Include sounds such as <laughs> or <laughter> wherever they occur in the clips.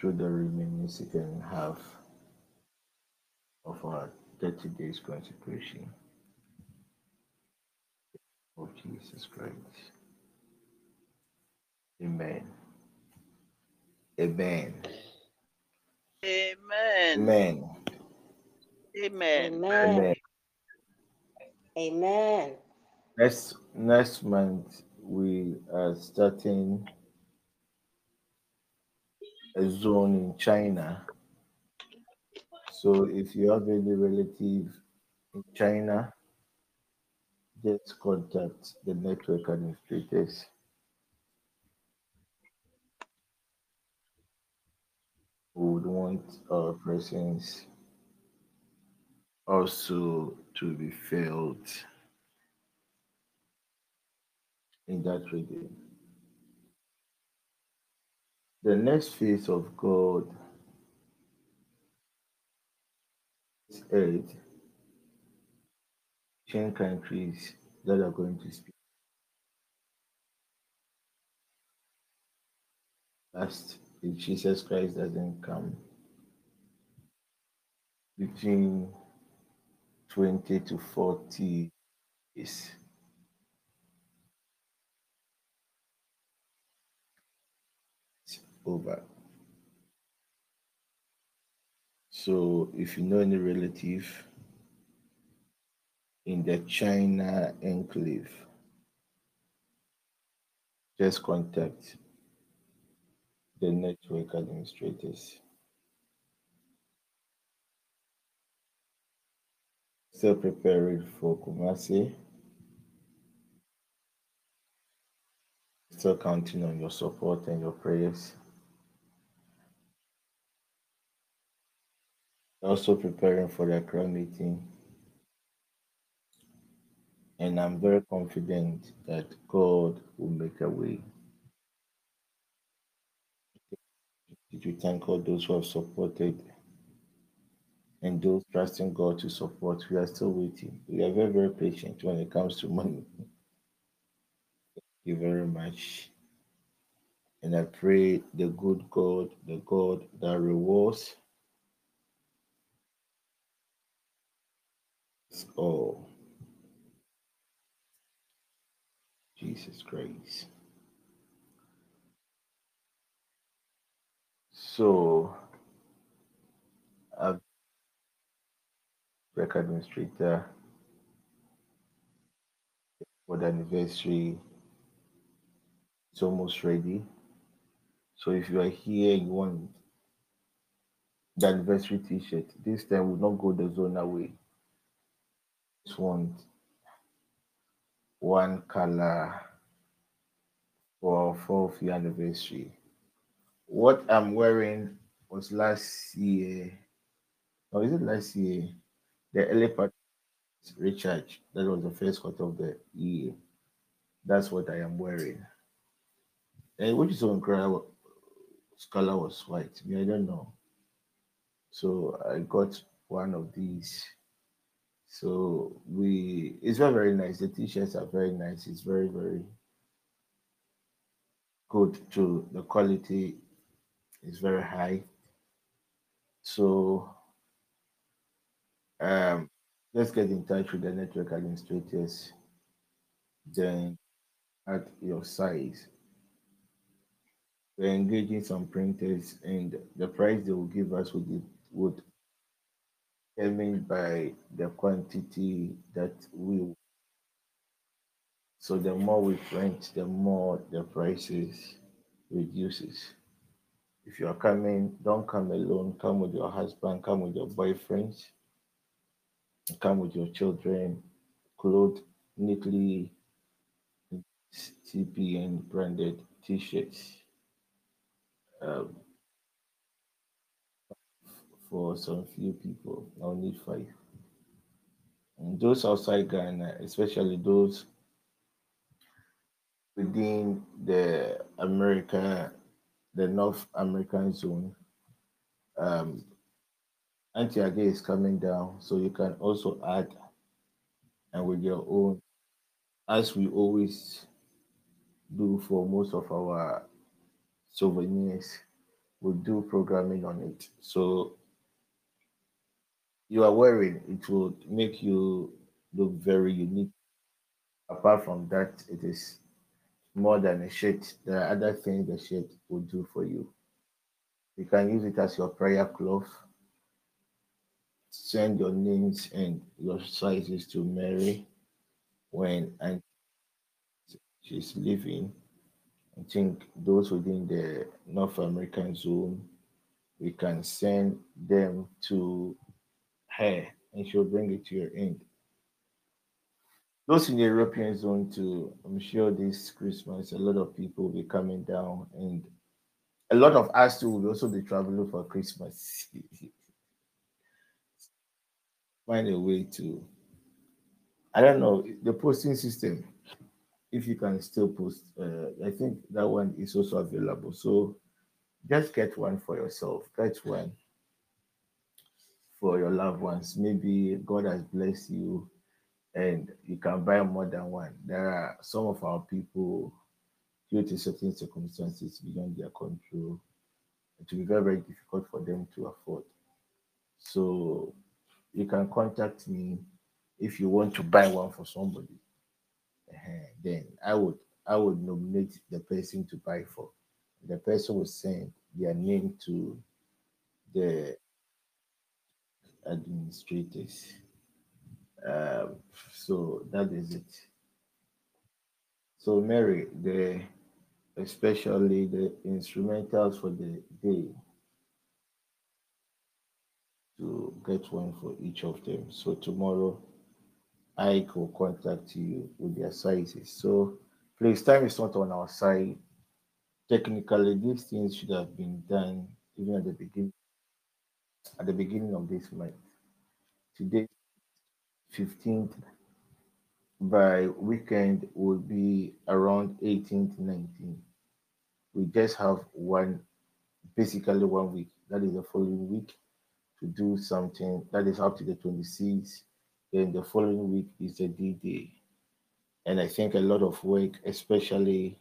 through the remaining second half of our 30 days consecration of Jesus Christ. Amen. Amen. Amen. Amen. Amen. Amen. Amen. Next next month we are starting a zone in China. So if you have any relative in China, just contact the network administrators. who would want our presence also to be felt in that region. The next phase of God is eight Asian countries that are going to speak last if Jesus Christ doesn't come between 20 to 40 years. It's over. So if you know any relative in the China enclave, just contact the network administrators. Still preparing for Kumasi. Still counting on your support and your prayers. Also preparing for the Accra meeting. And I'm very confident that God will make a way. Did you thank all those who have supported and those trusting God to support? We are still waiting. We are very, very patient when it comes to <laughs> money. Thank you very much. And I pray the good God, the God that rewards all. Jesus Christ. So, I've record administrator for the anniversary. It's almost ready. So if you are here, you want the anniversary T-shirt. This time we'll not go the zone away. Want one color for our fourth year anniversary. What I'm wearing was last year. Or is it last year? The part recharge. That was the first quarter of the year. That's what I am wearing. And which is on color color was white. Me, I don't know. So I got one of these. So we it's very very nice. The t-shirts are very nice. It's very very good too. The quality is very high. So um let's get in touch with the network administrators. Then at your size. We're engaging some printers and the price they will give us would would determined by the quantity that we so the more we print the more the prices reduces. If you are coming don't come alone. Come with your husband come with your boyfriends come with your children clothed neatly cpn branded t-shirts. Um, for some few people. Need five. And those outside Ghana, especially those within the America, the North American zone, um, anti is coming down, so you can also add and with your own, as we always do for most of our souvenirs, we'll do programming on it. So you are wearing it will make you look very unique. Apart from that, it is more than a shirt. There are other things the shirt will do for you. You can use it as your prayer cloth. Send your names and your sizes to Mary when and she's leaving. I think those within the North American zone, we can send them to her and she'll bring it to your end. Those in the European zone too, I'm sure this Christmas a lot of people will be coming down and a lot of us too will also be traveling for Christmas. <laughs> Find a way to I don't know the posting system. If you can still post, uh, I think that one is also available. So just get one for yourself. Get one for your loved ones. Maybe God has blessed you and you can buy more than one. There are some of our people, due to certain circumstances beyond their control, it will be very, very difficult for them to afford. So you can contact me if you want to buy one for somebody. Uh-huh. Then I would I would nominate the person to buy for. The person will send their name to the administrators. Um, so that is it. So Mary, the especially the instrumentals for the day to get one for each of them. So tomorrow I will contact you with their sizes. So please, time is not on our side. Technically, these things should have been done even at the beginning at the beginning of this month. Today, 15th, by weekend will be around 18th, 19th. We just have one, basically one week. That is the following week to do something. That is up to the 26th. Then the following week is the D Day. And I think a lot of work, especially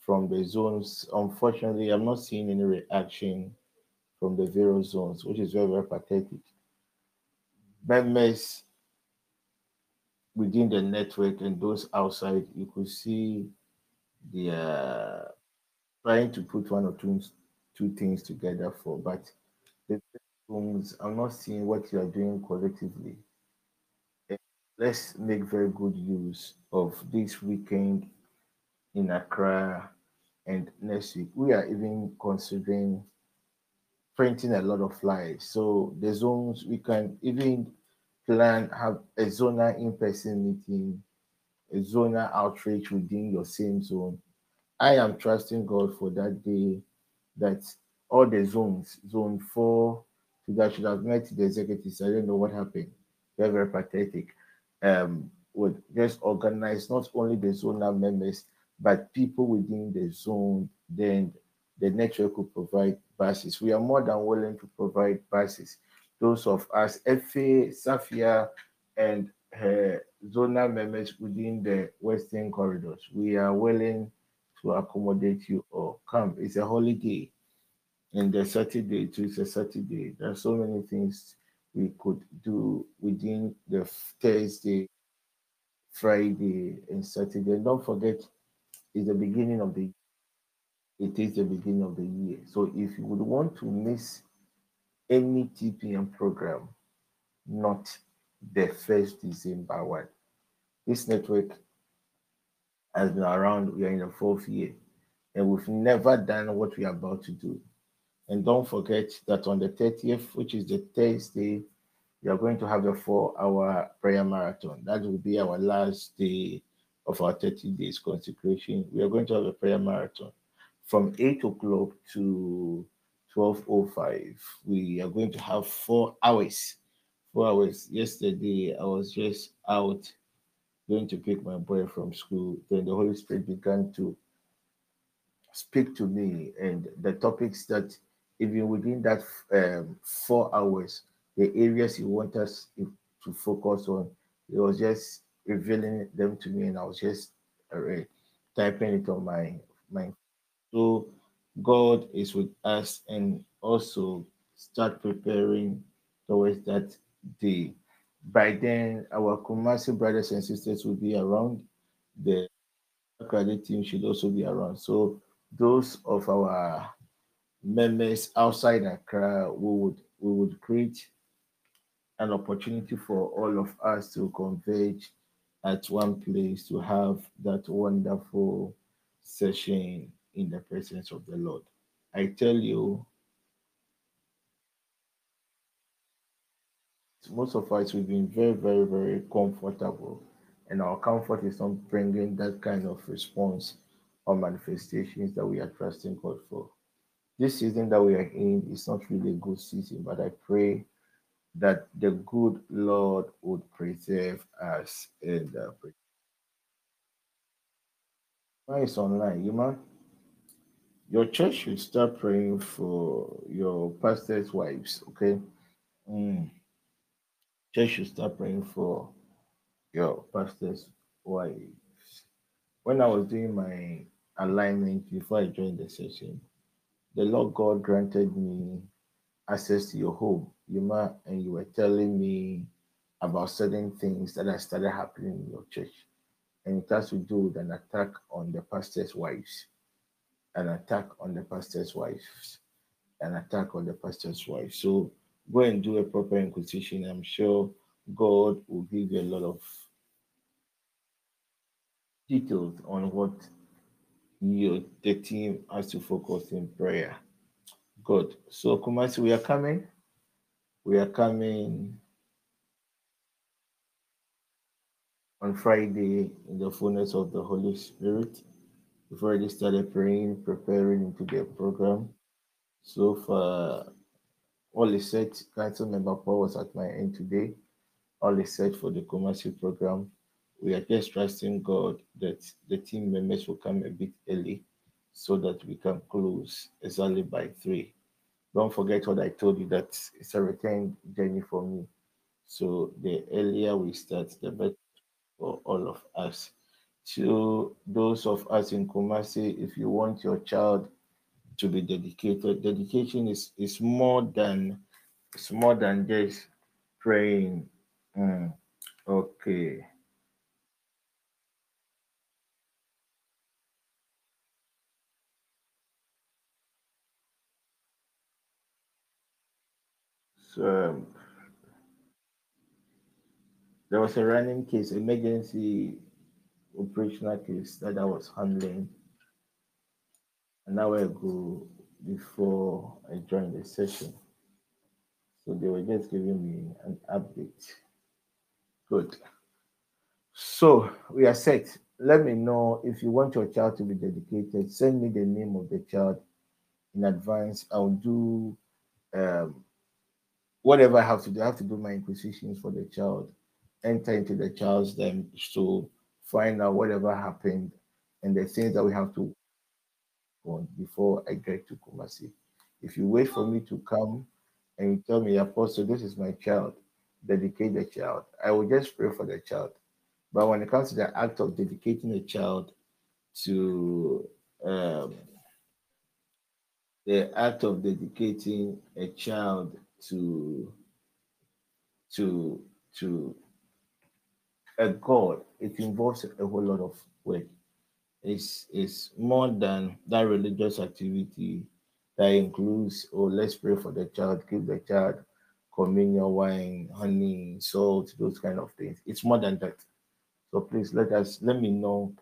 from the zones. Unfortunately, I'm not seeing any reaction from the various zones, which is very, very pathetic. Members within the network and those outside, you could see they are trying to put one or two, two things together for, but the rooms, I'm not seeing what you are doing collectively. Let's make very good use of this weekend in Accra and next week. We are even considering printing a lot of flyers. So the zones we can even plan have a zonal in-person meeting, a zonal outreach within your same zone. I am trusting God for that day that all the zones, zone four, that should have met the executives. I don't know what happened. They're very pathetic. Um, would just organize not only the zonal members, but people within the zone, then the network will provide buses. We are more than willing to provide buses. Those of us, FA, Safia, and eh, her zonal members within the Western corridors, we are willing to accommodate you or come. It's a holiday. And the Saturday too is a Saturday. There are so many things we could do within the Thursday, Friday, and Saturday. And don't forget, it's the beginning of the it is the beginning of the year. So if you would want to miss any TPM program, not the first December one, this network has been around, we are in the fourth year, and we've never done what we are about to do. And don't forget that on the 30th, which is the Thursday, we are going to have a four hour prayer marathon. That will be our last day of our 30 days consecration. We are going to have a prayer marathon from 8 o'clock to 12.05 we are going to have four hours. Four hours. Yesterday i was just out going to pick my boy from school. Then the holy spirit began to speak to me and the topics that even within that um, four hours the areas he wants us to focus on he was just revealing them to me and i was just uh, typing it on my my so God is with us and also start preparing towards that day. By then, our Kumasi brothers and sisters will be around. The credit team should also be around. So those of our members outside Accra, we would we would create an opportunity for all of us to converge at one place to have that wonderful session in the presence of the Lord. I tell you, most of us we've been very, very, very comfortable, and our comfort is not bringing that kind of response or manifestations that we are trusting God for. This season that we are in is not really a good season, but I pray that the good Lord would preserve us in the why is online, you man? Your church should start praying for your pastors' wives, okay? Mm. Church should start praying for your pastors' wives. When I was doing my alignment before I joined the session, the Lord God granted me access to your home, Yuma, and you were telling me about certain things that have started happening in your church. And it has to do with an attack on the pastor's wives, an attack on the pastor's wives, an attack on the pastor's wife. So go and do a proper inquisition. I'm sure God will give you a lot of details on what your the team has to focus in prayer. Good. So Kumasi, we are coming. We are coming on Friday in the fullness of the Holy Spirit. We've already started praying, preparing into the program. So far, all is set. Council member Paul was at my end today. All is set for the commercial program. We are just trusting God that the team members will come a bit early so that we can close exactly by three. Don't forget what I told you that it's a return journey for me. So the earlier we start, the better for all of us. To those of us in Kumasi, if you want your child to be dedicated, dedication is, is more than it's more than just praying. Mm, okay. So um, there was a running case, emergency operational case that I was handling an hour ago before I joined the session. So they were just giving me an update. Good. So we are set. Let me know if you want your child to be dedicated. Send me the name of the child in advance. I'll do um, whatever I have to do, I have to do my inquisitions for the child, enter into the child's them to find out whatever happened and the things that we have to on before I get to Kumasi. If you wait for me to come and you tell me, Apostle, this is my child, dedicate the child, I will just pray for the child. But when it comes to the act of dedicating a child to um, the act of dedicating a child to to to a god it involves a whole lot of work it's it's more than that religious activity that includes oh let's pray for the child give the child communion wine honey salt those kind of things it's more than that so please let us let me know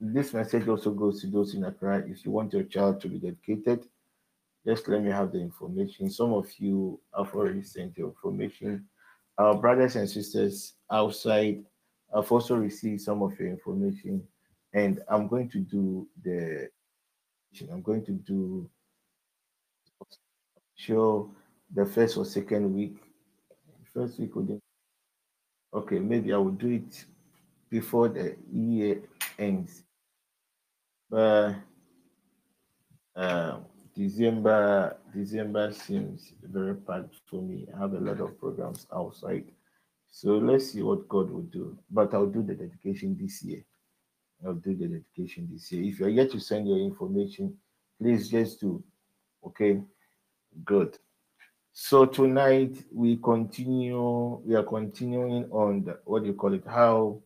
this message also goes to those in Accra. If you want your child to be dedicated, just let me have the information. Some of you have already sent your information. Our brothers and sisters outside have also received some of your information, and I'm going to do the. I'm going to do show the first or second week. First week would okay, maybe I will do it before the year ends. But um, December December seems very packed for me. I have a lot of programs outside. So let's see what God will do. But I'll do the dedication this year. I'll do the dedication this year. If you're yet to send your information, Please just do. Okay, good. So tonight we continue. We are continuing on the, what do you call it? How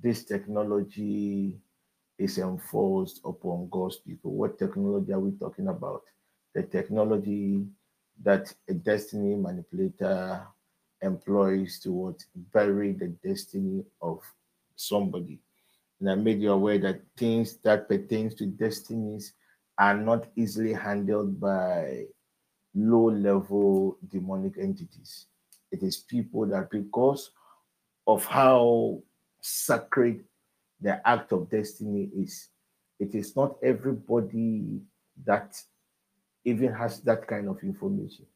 this technology is enforced upon God's people. What technology are we talking about? The technology that a destiny manipulator employs to what bury the destiny of somebody. And I made you aware that things that pertains to destinies are not easily handled by low-level demonic entities. It is people that because of how sacred the act of destiny is, it is not everybody that even has that kind of information.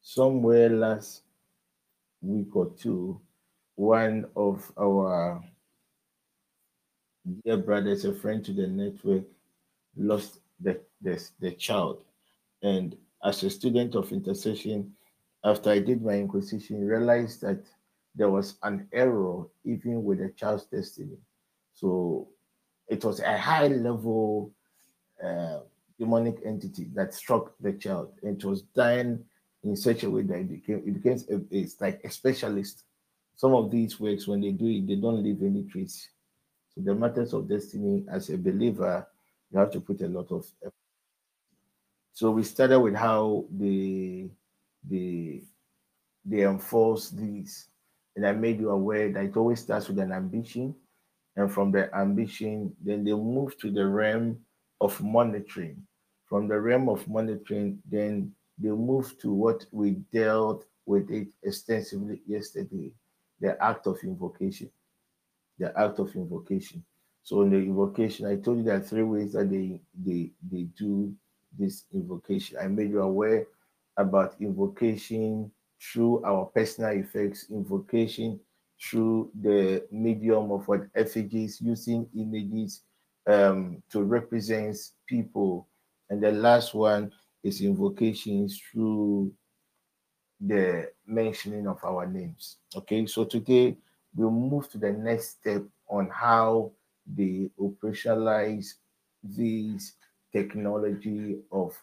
Somewhere last week or two, one of our dear brothers, a friend to the network, lost the, the, the child. And as a student of intercession, after I did my inquisition, realized that there was an error even with the child's destiny. So it was a high level uh, demonic entity that struck the child. And it was dying in such a way that it became it becomes a, it's like a specialist. Some of these works, when they do it, they don't leave any trace. So the matters of destiny, as a believer, you have to put a lot of effort. So we started with how they they they enforce these, and I made you aware that it always starts with an ambition, and from the ambition, then they move to the realm of monitoring. From the realm of monitoring, then they move to what we dealt with it extensively yesterday, the act of invocation. The act of invocation. So in the invocation, I told you there are three ways that they they they do this invocation. I made you aware about invocation through our personal effects, invocation through the medium of what effigies, using images um, to represent people. And the last one is invocations through the mentioning of our names. Okay, so today we'll move to the next step on how they operationalize this technology of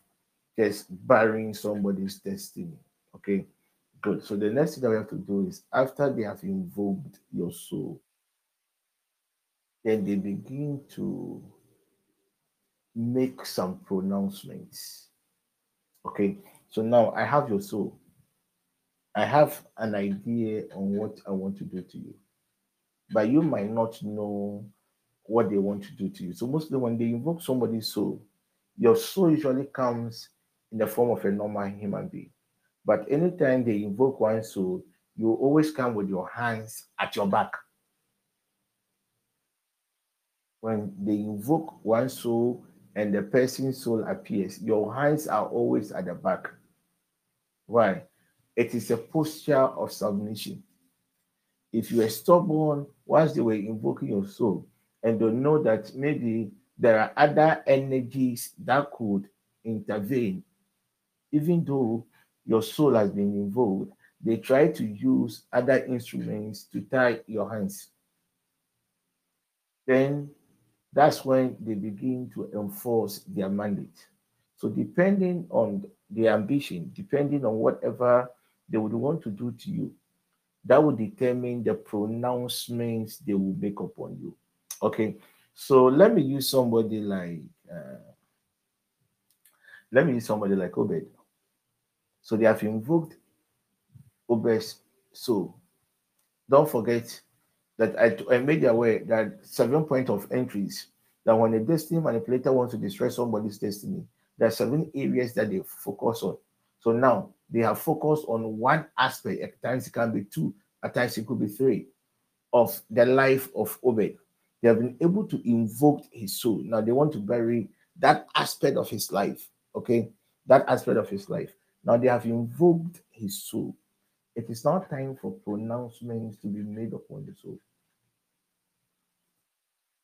just burying somebody's destiny. Okay, good. So the next thing that we have to do is after they have invoked your soul, then they begin to make some pronouncements. Okay, so now I have your soul. I have an idea on what I want to do to you, but you might not know what they want to do to you. So mostly when they invoke somebody's soul, your soul usually comes in the form of a normal human being. But anytime they invoke one soul, you always come with your hands at your back. When they invoke one soul and the person's soul appears, your hands are always at the back. Why? It is a posture of submission. If you are stubborn, once they were invoking your soul, and don't know that maybe there are other energies that could intervene, even though your soul has been involved, they try to use other instruments to tie your hands. Then that's when they begin to enforce their mandate. So, depending on the ambition, depending on whatever they would want to do to you, that will determine the pronouncements they will make upon you. Okay, so let me use somebody like uh, let me use somebody like Obed. So they have invoked Obed's soul. Don't forget that I, I made aware that seven point of entries that when a destiny manipulator wants to destroy somebody's destiny, there are seven areas that they focus on. So now they have focused on one aspect. At times it can be two, at times it could be three of the life of Obed. They have been able to invoke his soul. Now they want to bury that aspect of his life. Okay, that aspect of his life. Now they have invoked his soul. It is now time for pronouncements to be made upon the soul.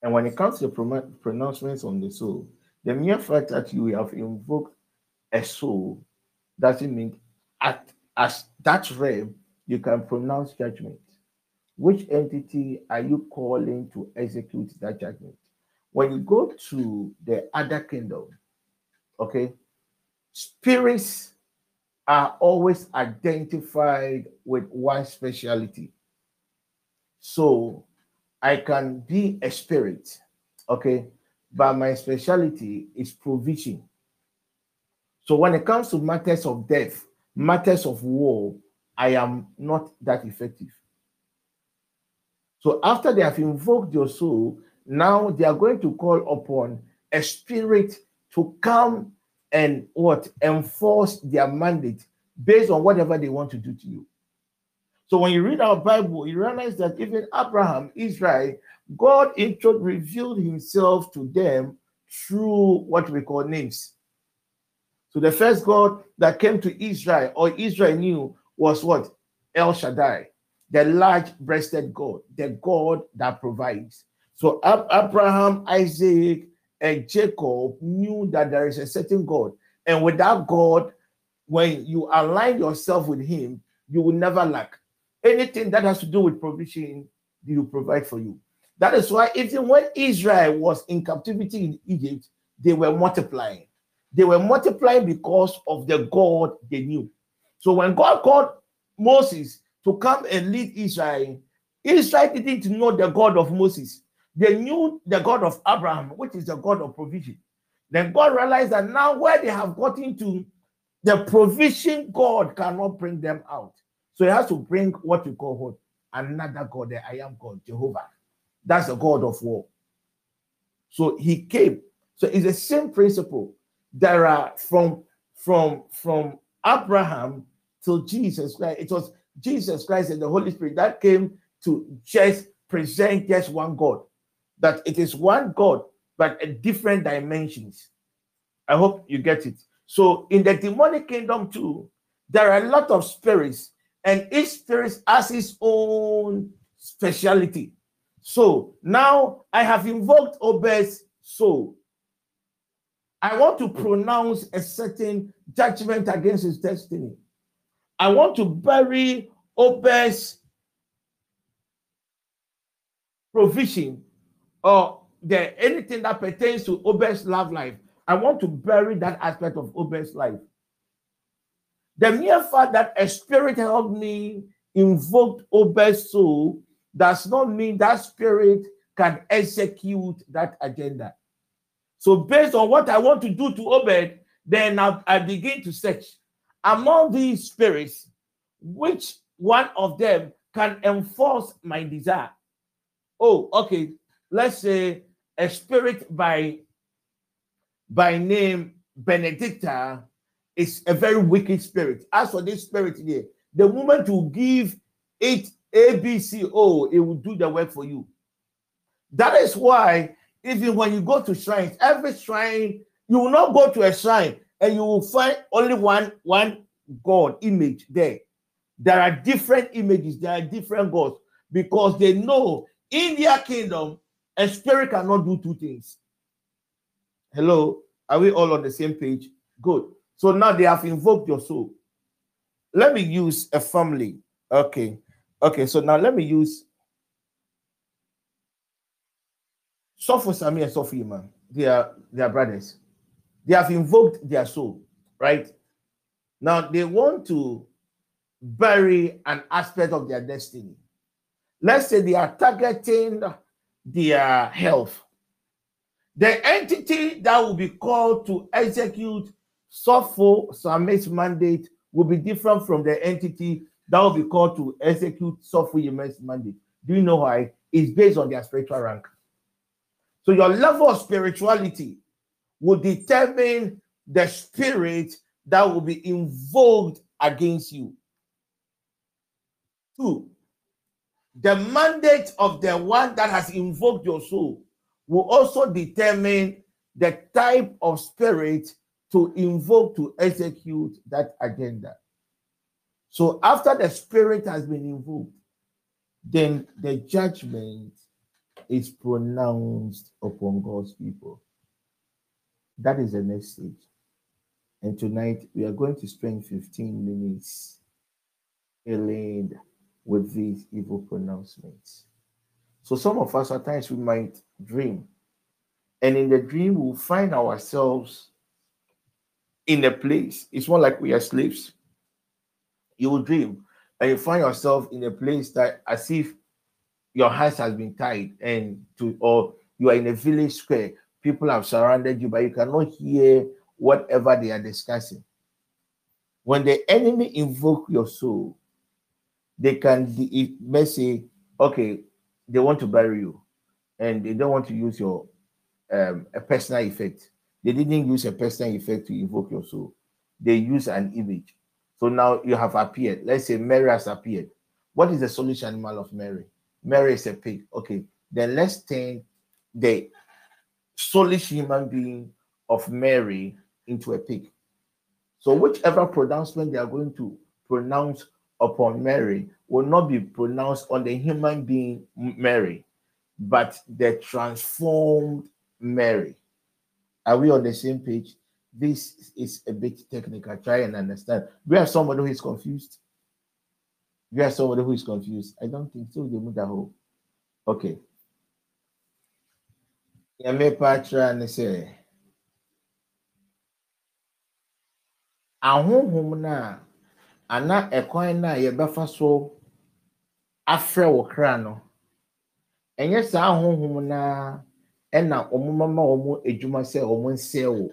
And when it comes to the pronouncements on the soul, the mere fact that you have invoked a soul doesn't mean at as that realm you can pronounce judgment. Which entity are you calling to execute that judgment? When you go to the other kingdom, Okay. Spirits are always identified with one speciality. So I can be a spirit, okay, but my specialty is provision. So when it comes to matters of death, matters of war, I am not that effective. So after they have invoked your soul, now they are going to call upon a spirit to come and what enforce their mandate based on whatever they want to do to you. So when you read our Bible, you realize that even Abraham, Israel, God intro revealed himself to them through what we call names. So the first God that came to Israel or Israel knew was what? El Shaddai, the large-breasted God, the God that provides. So Abraham, Isaac, and Jacob knew that there is a certain God. And without God, when you align yourself with Him, you will never lack. Anything that has to do with provision, He will provide for you. That is why, even when Israel was in captivity in Egypt, they were multiplying. They were multiplying because of the God they knew. So when God called Moses to come and lead Israel, Israel didn't know the God of Moses. They knew the God of Abraham, which is the God of provision. Then God realized that now where they have gotten to, the provision God cannot bring them out. So he has to bring what you call? Another God, the I am God, Jehovah. That's the God of war. So he came. So it's the same principle there are from from from Abraham till Jesus Christ. It was Jesus Christ and the Holy Spirit that came to just present just one God. That it is one God, but a different dimensions. I hope you get it. So in the demonic kingdom too, there are a lot of spirits, and each spirit has its own speciality. So now I have invoked Obed's soul. I want to pronounce a certain judgment against his destiny. I want to bury Obed's provision or the anything that pertains to Obed's love life. I want to bury that aspect of Obed's life. The mere fact that a spirit helped me invoke Obed's soul does not mean that spirit can execute that agenda. So, based on what I want to do to Obed, then I, I begin to search among these spirits, which one of them can enforce my desire. Oh, okay. Let's say a spirit by by name Benedicta is a very wicked spirit. As for this spirit here, the moment you give it ABC, oh, it will do the work for you. That is why even when you go to shrines, every shrine, you will not go to a shrine and you will find only one, one God image there. There are different images, there are different gods because they know in their kingdom, a spirit cannot do two things. Hello, are we all on the same page? Good. So now they have invoked your soul. Let me use a family. Okay. Okay. So now let me use Sopho Sami and Sophie man, they are they are brothers. They have invoked their soul, right? Now they want to bury an aspect of their destiny. Let's say they are targeting their health. The entity that will be called to execute Sopho Sami's mandate will be different from the entity that will be called to execute Sopho Yemen's mandate. Do you know why? It's based on their spiritual rank. So your level of spirituality will determine the spirit that will be invoked against you. Two, the mandate of the one that has invoked your soul will also determine the type of spirit to invoke to execute that agenda. So after the spirit has been invoked, then the judgment is pronounced upon God's people. That is the next stage. And tonight we are going to spend 15 minutes dealing with these evil pronouncements. So some of us at times we might dream. And in the dream, we'll find ourselves in a place. It's more like we are slaves. You will dream and you find yourself in a place that as if your hands has been tied and to or you are in a village square people have surrounded you but you cannot hear whatever they are discussing when the enemy invoke your soul they can it may say okay they want to bury you and they don't want to use your um, a personal effect they didn't use a personal effect to invoke your soul. They use an image. So now you have appeared. Let's say mary has appeared. What is the solution animal of mary? Mary is a pig. Okay then let's turn the soulish human being of mary into a pig. So whichever pronouncement they are going to pronounce upon Mary will not be pronounced on the human being Mary, but the transformed Mary. Are we on the same page? This is a bit technical. Try and understand. We have somebody who is confused. We have somebody who is confused. I don't think so. They move that whole. Okay. Yame Patra and say. ahonhom no a ana ɛkwan no a yɛbɛfa so afrɛ wɔ kra no ɛnyɛ ɛna wɔn mama wɔn adwuma sɛ wɔn nsɛe wɔ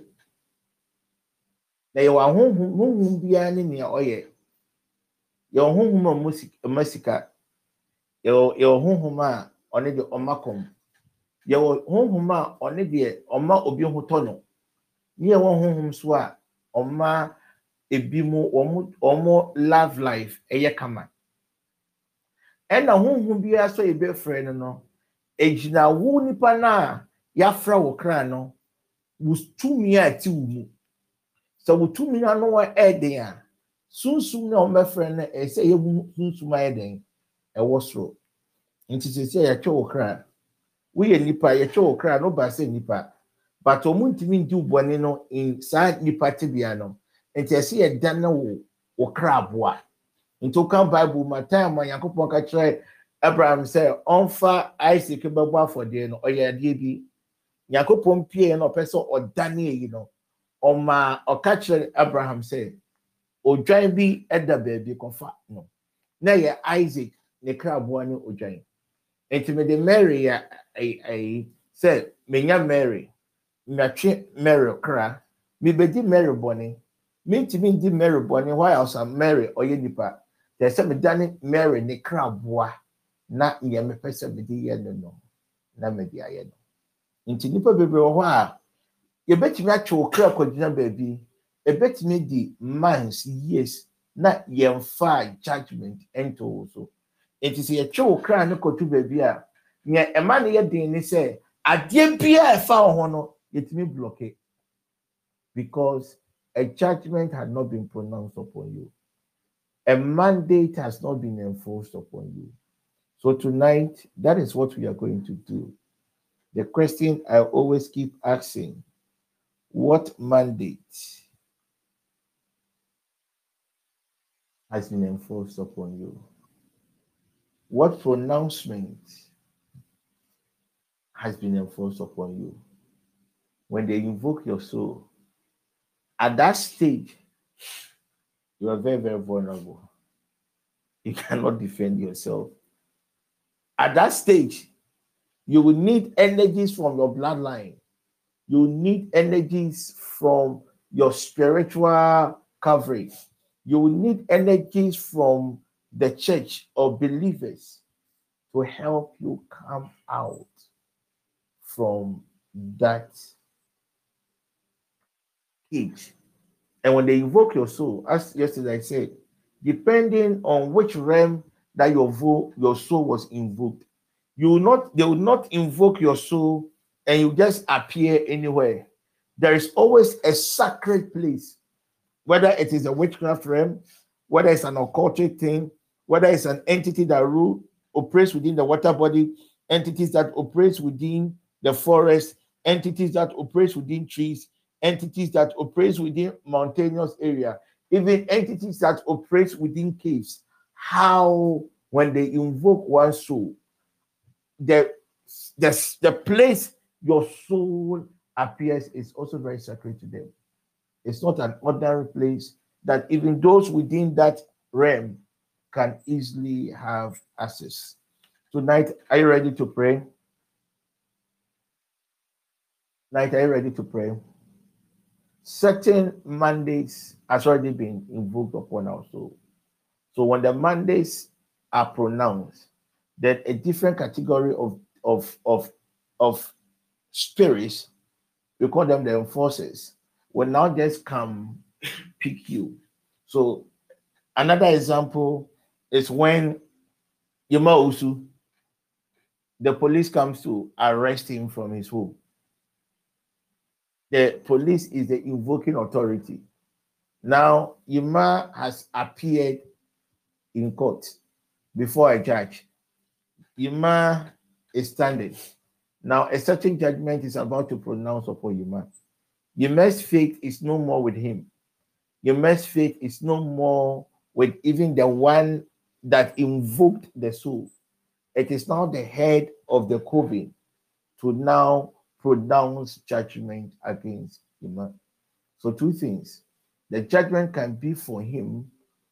na yɛwɔ ahonhom honhom biara ne nea ɔyɛ. Yɛwɔ honhom a ɔma sika yɛwɔ yɛwɔ honhom a ɔne de ɔma kɔm yɛwɔ honhom a ɔne deɛ ɔma obi ho tɔ no. Ne yɛwɔ honhom so a ɔma ebi mu wɔn wɔn love life ɛyɛ kama. Ɛna huhu bi aso ebi efrɛ no no egyina wo nipa no yafra wɔ kra no wò tumi a ɛte wò mu. Sɛ wò tumi no ano ɛɛden a sunsun na wɔn bɛfrɛ no ɛsɛ yɛ sunsun ayɛ den ɛwɔ soro. Nti a yɛtwe wɔ kra woyɛ nipa yɛtwe wɔ kra no ba sɛ nipa but wɔn ntumi ndi bɔne no saa nipa tibia no nti ɛsɛ yɛ dan na wɔ wɔ kraboa nti woka bible ma time a nyankopɔn ka kyerɛ abraham sɛ ɔmfa isaac bɛbɔ afɔdeɛ no ɔyɛ adeɛ bi nyankopɔn pie no ɔpɛ sɛ ɔdane yi no ɔma ɔka kyerɛ abraham sɛ odwan bi da baabi kɔfa no. Na yɛ isaac ne kraboa ne odwan. Nti mede mary yɛ ayi sɛ menya mary matwe mary kra. Mebɛdi mary bɔne. Mintimi ndi mary bɔne. While ɔsa mary ɔyɛ nipa kyerɛ sɛ medane mary ne kraboa na nea mepɛ sɛ mede yɛ no no na mede ayɛ no nti nipa bebree wɔ hɔ a yɛbɛtumi atwe wo kra kɔgyina baabi ɛbɛtumi di months years na yɛmfa judgment ɛnto wo so nti sɛ yɛtwe wo kra no kɔto baabi a nea ɛma no yɛ den ne sɛ adeɛ biara ɛfa wo ho no yɛtumi blɔke because a judgment had not been pronounced upon you. A mandate has not been enforced upon you. So tonight, that is what we are going to do. The question I always keep asking what mandate has been enforced upon you? What pronouncement has been enforced upon you? When they invoke your soul, at that stage, you are very, very vulnerable. You <laughs> cannot defend yourself. At that stage, you will need energies from your bloodline. You need energies from your spiritual coverage. You will need energies from the church or believers to help you come out from that age. And when they invoke your soul, as yesterday I said, depending on which realm that your vo- your soul was invoked, you will not they will not invoke your soul and you just appear anywhere. There is always a sacred place, whether it is a witchcraft realm, whether it's an occultic thing, whether it's an entity that rule operates within the water body, entities that operates within the forest, entities that operates within trees, entities that operate within mountainous area, even entities that operate within caves. How when they invoke one soul, the, the, the place your soul appears is also very sacred to them. It's not an ordinary place that even those within that realm can easily have access. Tonight, are you ready to pray? Night, are you ready to pray? Certain mandates has already been invoked upon our soul. So when the mandates are pronounced, then a different category of of of of spirits, we call them the enforcers, will now just come pick you. So another example is when Yuma Usu, the police comes to arrest him from his home. The police is the invoking authority. Now, Yuma has appeared in court before a judge. Yuma is standing. Now, a certain judgment is about to pronounce upon Yuma. Yuma's fate is no more with him. Yuma's fate is no more with even the one that invoked the soul. It is now the head of the coven to now pronounce judgment against Yuma. So, two things the judgment can be for him,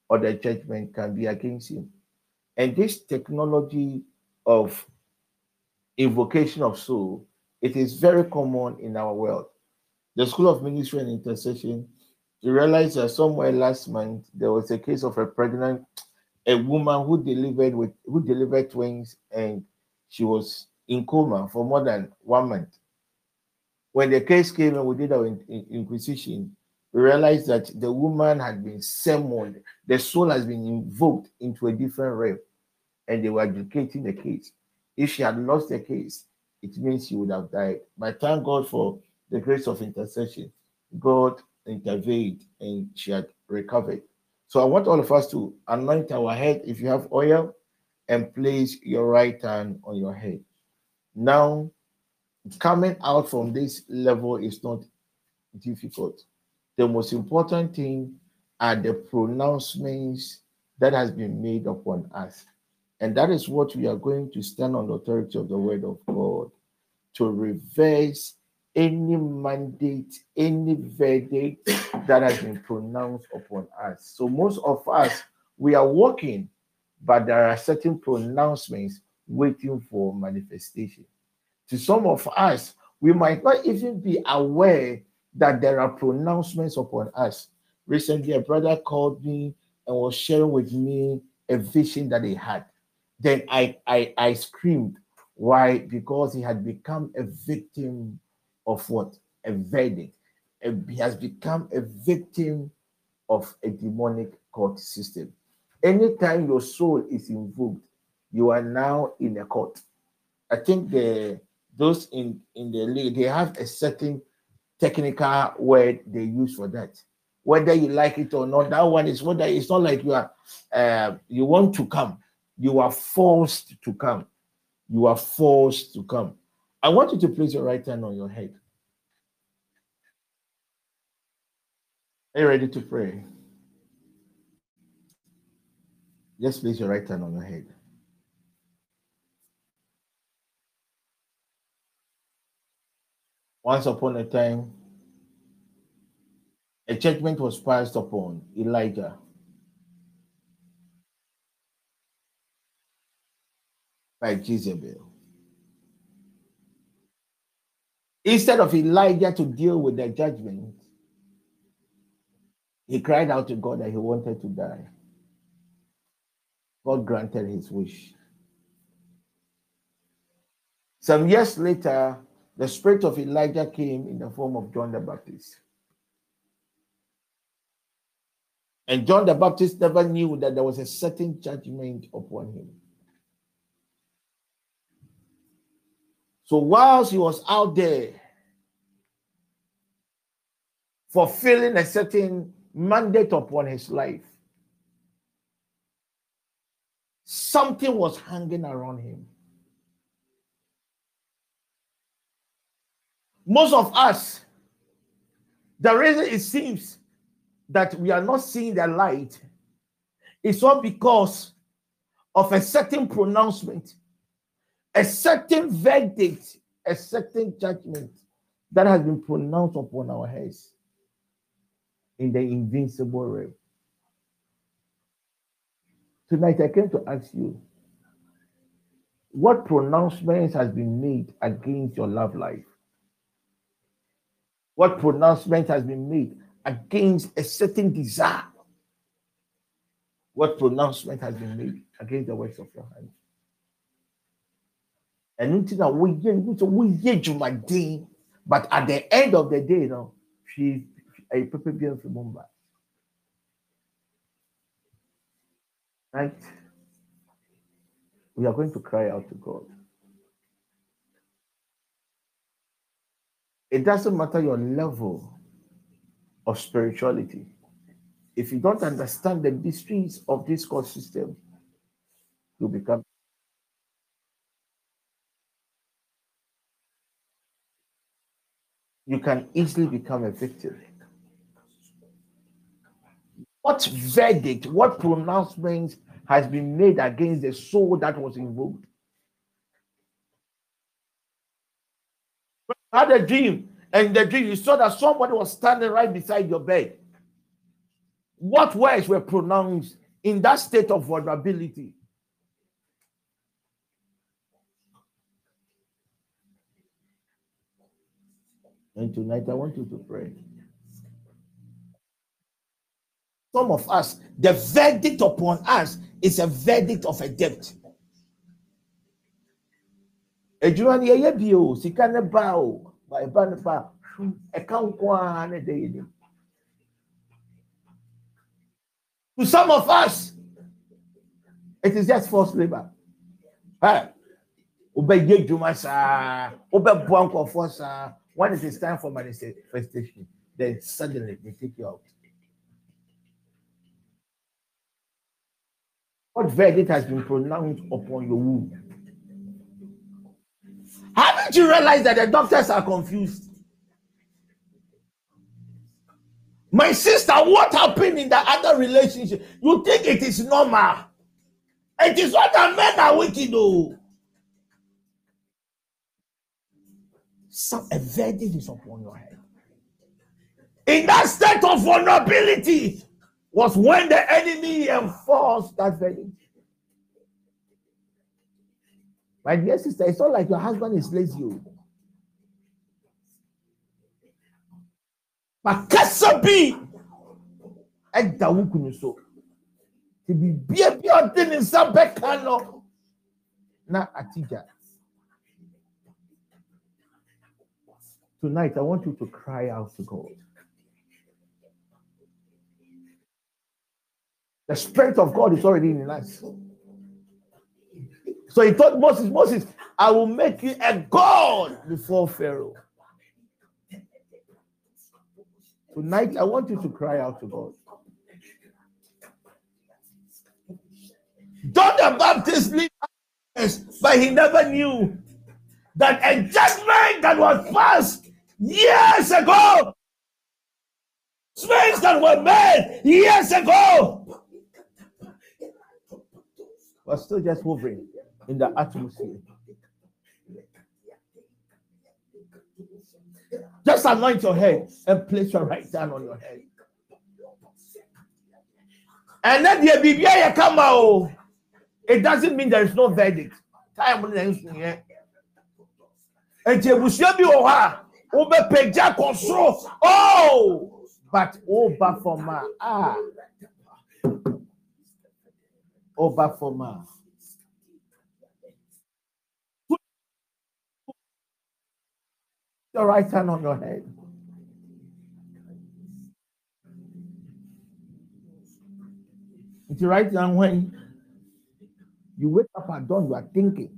or the judgment can be against him. And this technology of invocation of soul, it is very common in our world. The School of Ministry and Intercession, you realize that somewhere last month there was a case of a pregnant, a woman who delivered with who delivered twins and she was in coma for more than one month. When the case came and we did our in, in, inquisition, we realized that the woman had been summoned, the soul has been invoked into a different realm, and they were adjudicating the case. If she had lost the case, it means she would have died. But thank God for the grace of intercession. God intervened and she had recovered. So I want all of us to anoint our head if you have oil and place your right hand on your head. Now, coming out from this level is not difficult. The most important thing are the pronouncements that has been made upon us. And that is what we are going to stand on the authority of the word of God to reverse any mandate, any verdict that has been pronounced upon us. So most of us, we are walking, but there are certain pronouncements waiting for manifestation. To some of us, we might not even be aware that there are pronouncements upon us. Recently, a brother called me and was sharing with me a vision that he had. Then I, I, I screamed. Why? Because he had become a victim of what? A verdict. He has become a victim of a demonic court system. Anytime your soul is invoked, you are now in a court. I think the those in in the league they have a certain technical word they use for that. Whether you like it or not, that one is whether it's not like you are uh, you want to come, you are forced to come. You are forced to come. I want you to place your right hand on your head. Are you ready to pray? Just place your right hand on your head. Once upon a time, a judgment was passed upon Elijah. By Jezebel. Instead of Elijah to deal with the judgment, he cried out to God that he wanted to die. God granted his wish. Some years later, the spirit of Elijah came in the form of John the Baptist. And John the Baptist never knew that there was a certain judgment upon him. So whilst he was out there fulfilling a certain mandate upon his life, something was hanging around him. Most of us, the reason it seems that we are not seeing the light is all because of a certain pronouncement, a certain verdict, a certain judgment that has been pronounced upon our heads. in the invincible realm. Tonight, I came to ask you what pronouncements has been made against your love life? What pronouncement has been made against a certain desire? What pronouncement has been made against the works of your hands? And until now, we hear Jumadin, but at the end of the day, know, she's a people being from Mumbai. Right? We are going to cry out to God. It doesn't matter your level of spirituality. If you don't understand the mysteries of this God system, you become you can easily become a victim. What verdict, what pronouncement has been made against the soul that was involved? had a dream, and the dream you saw that somebody was standing right beside your bed. What words were pronounced in that state of vulnerability? And tonight I want you to pray. Some of us, the verdict upon us is a verdict of a debt. adwuma no yɛyɛ bi o sika ne ba o ɛba ne ba ɛka nko ara ne de yɛ to some of us it is just forced labour hey wobɛyɛ adwuma saa wobɛboa nkɔfoɔ saa when it is time for manifestation then suddenly they take you out what verdict has been pronounced upon your womb haven't you realized that the doctors are confused? My sister, what happened in the other relationship? You think it is normal? It is not that men are wicked, though. Some a verdict is upon your head. In that state of vulnerability was when the enemy enforced that verdict. My dear sister, it's not like your husband is lazy. Oh. Makasa bi ɛda wo kunu so. Te bibia bi ɔde ne nsa bɛka no na atigya. Tonight, I want you to cry out to God. The strength of God is already in us. So he told Moses, Moses, I will make you a God before Pharaoh. Tonight, I want you to cry out to God. John the Baptist lived, but he never knew that a judgment that was passed years ago, things that were made years ago, was still just hovering in the atmosphere. Just anoint your head and place your right hand on your head. And then the BBI come out. It doesn't mean there is no verdict. Time And hɔ a wobɛpagya kɔ soro. Oh! But oba for ma ah. Oba for ma. your right hand on your head. It's right hand when you wake up at dawn, you are thinking,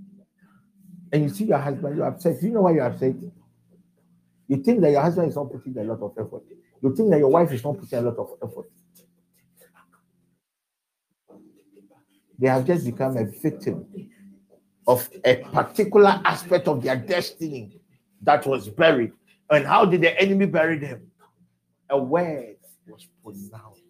and you see your husband, you're upset. Do you know why you're upset? You think that your husband is not putting a lot of effort. You think that your wife is not putting a lot of effort. They have just become a victim of a particular aspect of their destiny that was buried. And how did the enemy bury them? A word was pronounced.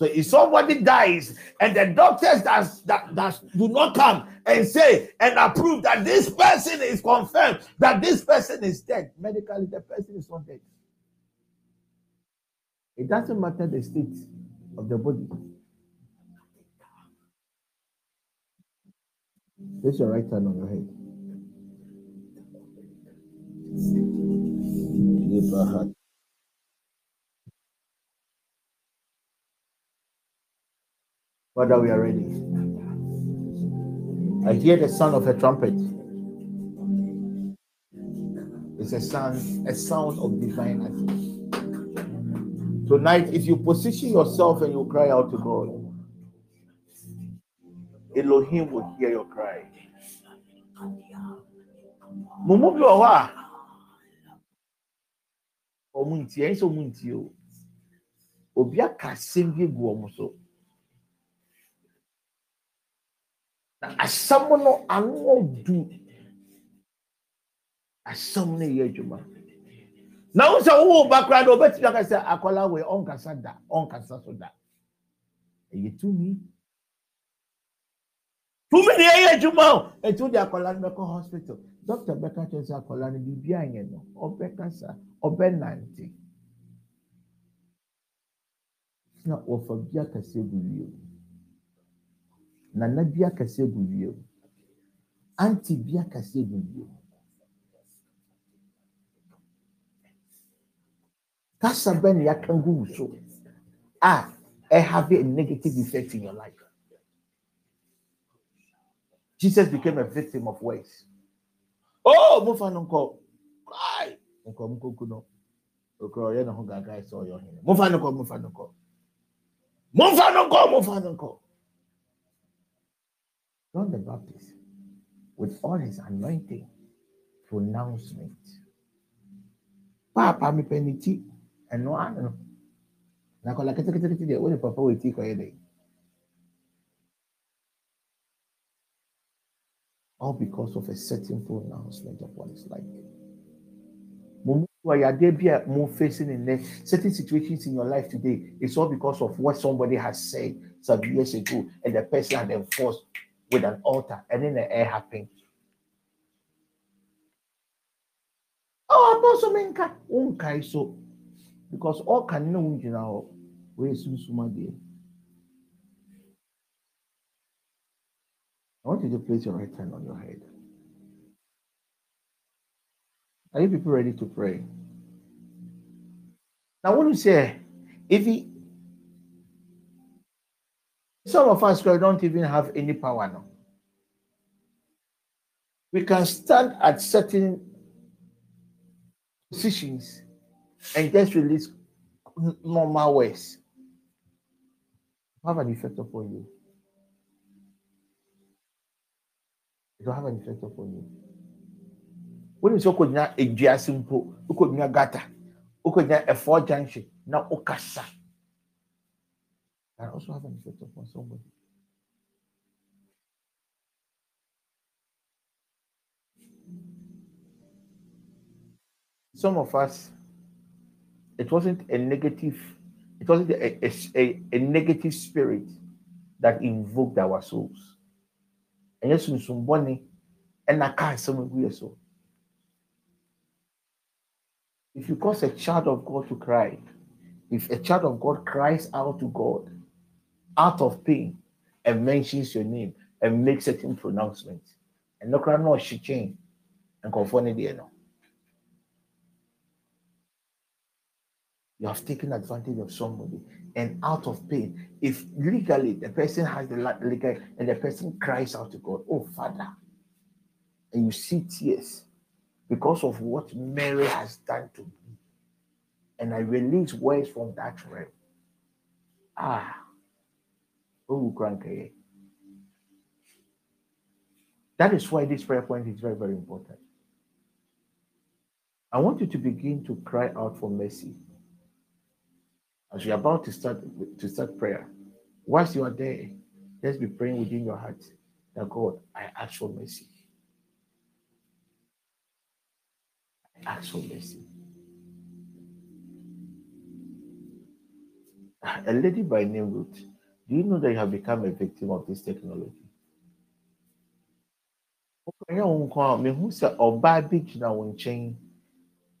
So if somebody dies and the doctors that, that, that do not come and say and approve that this person is confirmed that this person is dead, medically the person is not dead. It doesn't matter the state of the body. Place your right hand on your head. Father, we are ready. I hear the sound of a trumpet. It's a sound, a sound of divine access. Tonight, if you position yourself and you cry out to God, Elohim will hear your cry. Mumu bi wɔ hɔ a ɔmo nti ɛyɛ sɛ ɔmo nti o obi aka asɛm bi egu ɔmo so na asɛm no ano du asɛm no yɛ adwuma. Na wo sɛ wowɔ ba koraa na ɔbɛtumi aka sɛ akwadaa wei ɔnkasa da ɔnkasa so da. Ɛyɛ tumi. Tumi ni ɛyɛ adwuma o. Etu de akwadaa no bɛkɔ hospital. Doctor bɛka kyerɛ sɛ akwadaa no biribi anyɛ no. Ɔbɛkasa ɔbɛnante. Na wɔfa bi akɛse gu wiem nana bi akɛse gu wiem aunty bi akɛse gu wiem kasa bɛ na yaka gu so a ɛhave a negative effect in your life. Jesus became a victim of words. Oh mo fa no nkɔ. Ai nkɔ mo koko no. Okoro ɔyɛ ne ho gaga sɛ ɔyɛ ɔhene. Mo fa no nkɔ mo fa no nkɔ. Mo fa no nkɔ mo fa no nkɔ John the Baptist with all his anointing pronouncement paapa mi ti ɛno ano no na akɔla ketekete deɛ wɔde papa all because of a certain pronouncement of his life. Mo wɔ yadeɛ bi a mo facing in there. Certain situations in your life today it's all because of what somebody has said some years ago and the person had enforced with an altar and then the air happened. Oh, apostle menka unkai so because all can know you know where sunsuma there. I want you to place your right hand on your head. Are you people ready to pray? Now, when you say, if he, some of us don't even have any power now. We can stand at certain positions and just release normal words. Have an effect upon you. It will have an effect upon you. When you say konya ejiase mpo, konya gata, konya efo junction, na okasa. Can also have an effect upon somebody. Some of us, it wasn't a negative, it wasn't a, a, a, negative spirit that invoked our souls. And yes, somebody and I can't some so. If you cause a child of God to cry, if a child of God cries out to God out of pain and mentions your name and makes certain pronouncements, and no crowd no she change and conform it there no. You have taken advantage of somebody and out of pain. If legally the person has the legal and the person cries out to God, Oh Father, and you see tears because of what Mary has done to me, and I release words from that realm. Ah, oh, cranky. That is why this prayer point is very, very important. I want you to begin to cry out for mercy. As you're about to start to start prayer, whilst you are there, let's be praying within your heart that God, I ask for mercy. I ask for mercy. A lady by name Ruth, do you know that you have become a victim of this technology? Ɔkɔyɛ wo nko a mehu sɛ ɔbaa bi gyina wo nkyɛn.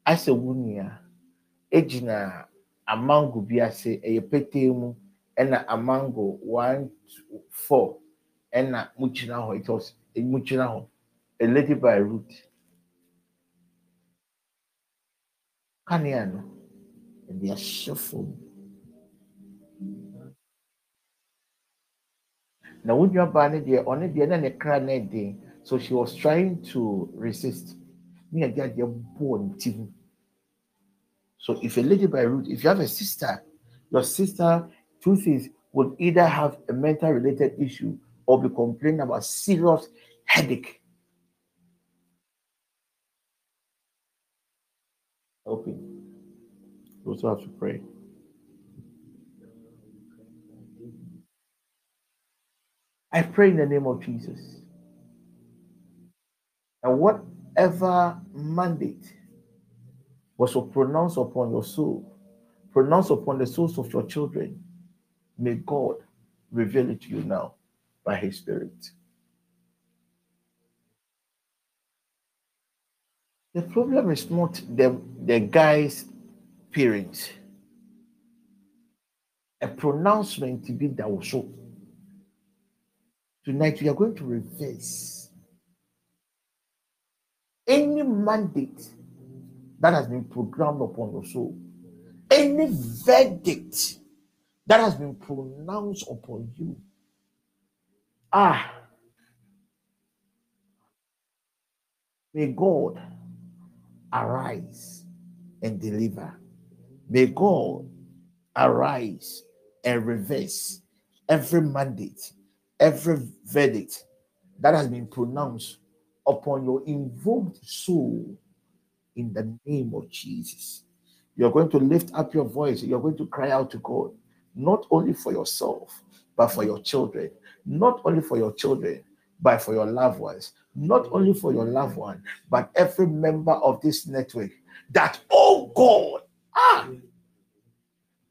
Asɛ amango bi ase ɛyɛ petee mu ɛna amango one four ɛna mo gyina hɔ. It was mo gyina hɔ. A lady by root. Kanea no ɛde ahyɛ fam na wo nua baa no deɛ ɔno deɛ na ne kra na ɛden so she was trying to resist ne yɛ de adeɛ bɔɔ ne ti ho so if a lady by root if you have a sister your sister two things would either have a mental related issue or be complaining about serious headache. Okay. We also have to pray. I pray in the name of Jesus. And whatever mandate was pronounced upon your soul, pronounced upon the souls of your children, may God reveal it to you now by His Spirit. The problem is not the, the guy's parents. A pronouncement to be that will show. Tonight we are going to reverse any mandate that has been programmed upon your soul, any verdict that has been pronounced upon you. Ah, may God arise and deliver. May God arise and reverse every mandate, every verdict that has been pronounced upon your invoked soul in the name of Jesus. You're going to lift up your voice. You're going to cry out to God, not only for yourself, but for your children. Not only for your children, but for your loved ones. Not only for your loved one, but every member of this network. That, oh God, ah,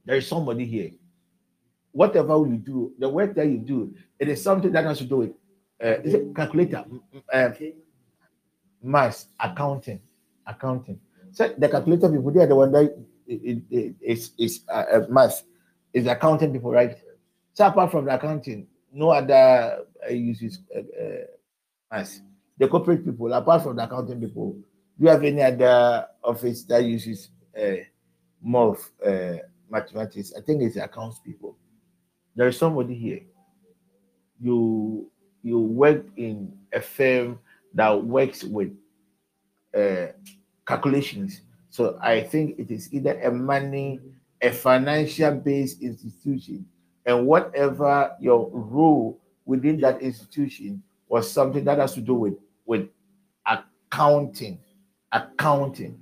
there is somebody here. Whatever you do, the work that you do, it is something that has to do with uh, is it calculator, uh, mass, accounting, accounting. So the calculator people, they are the one that is is, is uh, uh, math, is accounting people, right? So apart from the accounting, no other uh, uses uh, uh, math. The corporate people, apart from the accounting people, do you have any other office that uses uh, more of uh, mathematics? I think it's accounts people. There is somebody here. You you work in a firm that works with uh, calculations. So I think it is either a money, a financial based institution, and whatever your role within that institution was something that has to do with, with accounting. Accounting.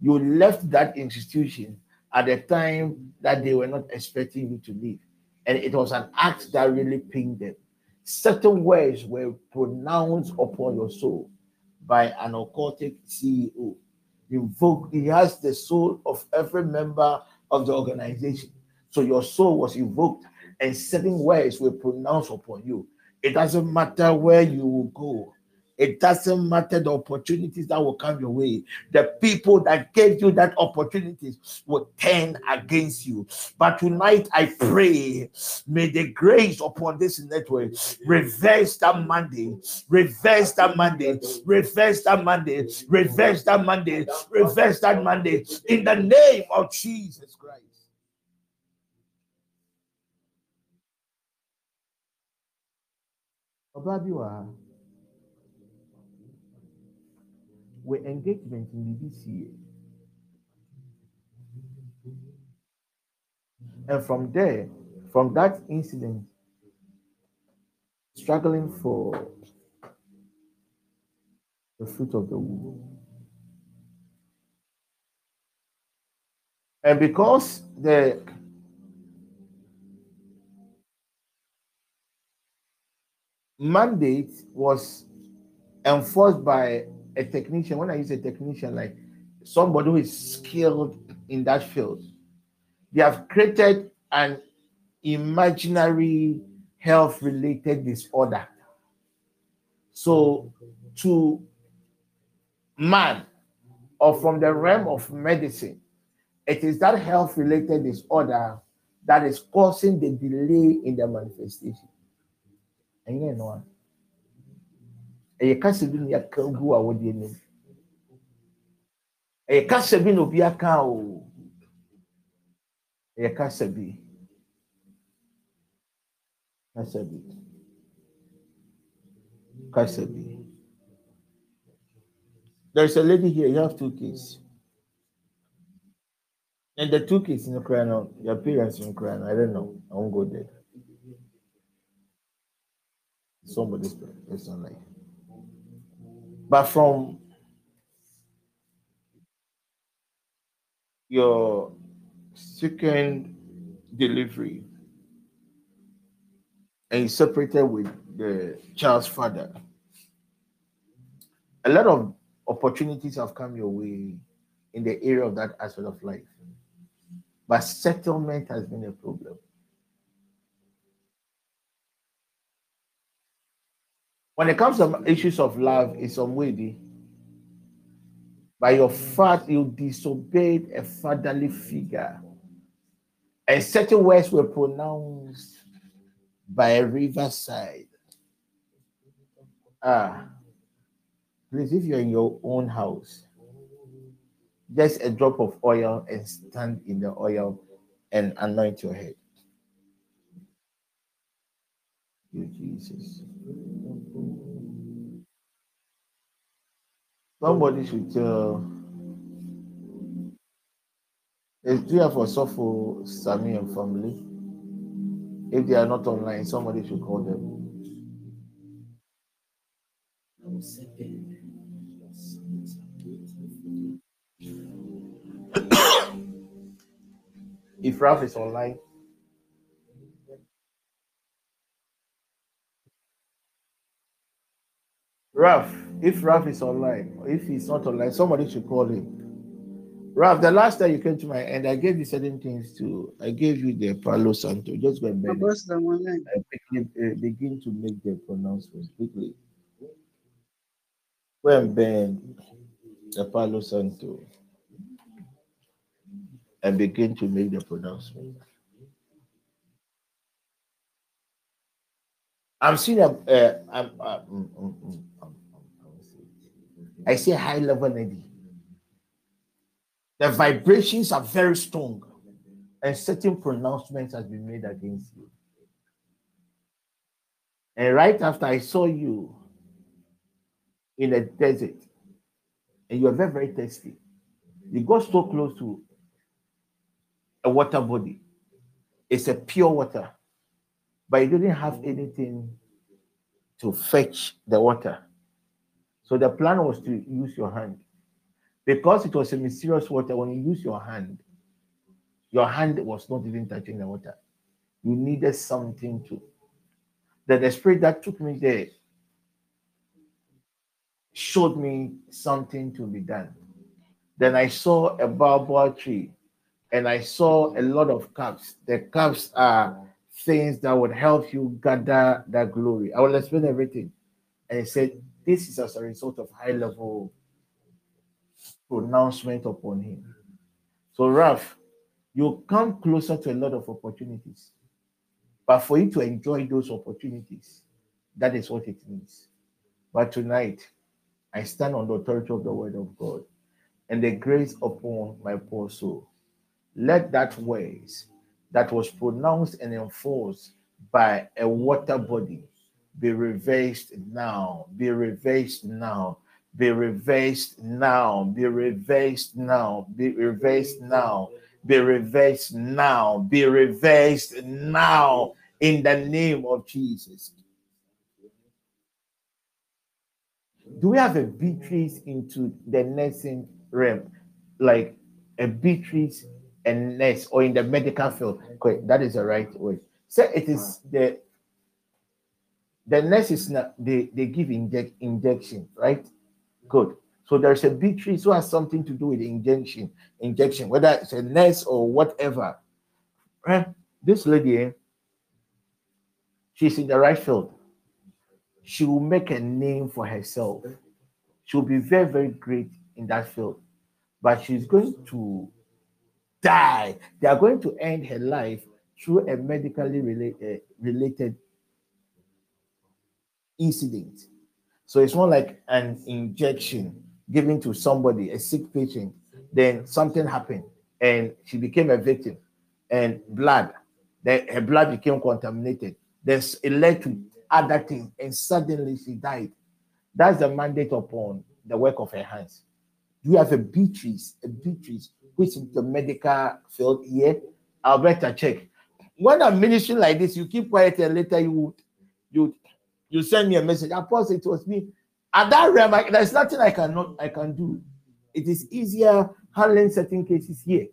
You left that institution at a time that they were not expecting you to leave. And it was an act that really pinged them. Certain words were pronounced upon your soul by an occultic CEO. Invoke, he has the soul of every member of the organization. So your soul was invoked and certain words were pronounced upon you. It doesn't matter where you will go. It doesn't matter the opportunities that will come your way. The people that gave you that opportunities will turn against you. But tonight I pray, may the grace upon this network reverse that Monday, reverse that Monday, reverse that Monday, reverse that Monday, reverse that Monday in the name of Jesus Christ. Wɔ ha. Engagement in the sie. And from there, from that incident, struggling for the fruit of the womb. And because the mandate was enforced by a technician. When I use a technician, like somebody who is skilled in that field, they have created an imaginary health related disorder. So, to man, or from the realm of medicine, It is that health related disorder that is causing the delay in the manifestation. And you know, ɛyɛ kasa bi na yɛaka gu a wɔde anim ɛyɛ kasa bi na obi aka o ɛyɛ kasa bi kasa bi kasa bi there is a lady here you have two kids and the two kids in the crown, your parents in the crown. I don't know. I won't go there. Somebody's not like. But from your second delivery and you separated with the child's father, a lot of opportunities have come your way in the area of that aspect of life. But settlement has been a problem. When it comes to issues of love, it's unworthy. By your father, you disobeyed a fatherly figure. And certain words were pronounced by a riverside. Ah, please, if you're in your own house, just a drop of oil and stand in the oil and anoint your head. You Jesus. Somebody should tell. It's there for Sofo, Sami, and family. If they are not online, somebody should call them. <coughs> if Ralph is online. Ralph, if Ralph is online, if he's not online, somebody should call him. Ralph, the last time you came to my end, I gave you certain things to. I gave you the Palo Santo. Just go and bend it. I uh, begin to make the pronouncement quickly. Go and bend the Palo Santo and begin to make the pronouncement. I'm seeing a, uh, I'm, uh, mm, mm, mm, I say high level energy. The vibrations are very strong, and certain pronouncements has been made against you. And right after I saw you in a desert, and you are very, very thirsty, you got so close to a water body. It's a pure water, but you didn't have anything to fetch the water. So the plan was to use your hand. Because it was a mysterious water, when you use your hand, your hand was not even touching the water. You needed something to. That the spirit that took me there showed me something to be done. Then I saw a baobab tree and I saw a lot of cups. The cups are things that would help you gather that glory. I will explain everything. And he said, This is as a result of high level pronouncement upon him. So, Ralph, you come closer to a lot of opportunities. But for you to enjoy those opportunities, that is what it means. But tonight, I stand on the authority of the word of God and the grace upon my poor soul let that ways that was pronounced and enforced by a water body be reversed now, be reversed now, be reversed now, be reversed now, be reversed now, be reversed now, be reversed now in the name of Jesus. Do we have a Beatrice into the nursing realm? Like a Beatrice a nurse or in the medical field. Okay, that is the right way. So it is ah. the the nurse is not they, they give inject injection, right? Good. So there's a Beatrice so has something to do with injection, injection, whether it's a nurse or whatever. Right? This lady, eh, she's in the right field. She will make a name for herself. She'll be very, very great in that field. But she's going to die. They are going to end her life through a medically related, uh, related incident. So it's more like an injection given to somebody, a sick patient. Then something happened and she became a victim. And blood, then her blood became contaminated. Then it led to other things, and suddenly she died. That's the mandate upon the work of her hands. You have a Beatrice, a Beatrice, which is the medical field here. I'll better check. When I'm ministering like this, you keep quiet and later you would you you send me a message. Apostle, it was me. At that realm, I, there's nothing I cannot I can do. It is easier handling certain cases here.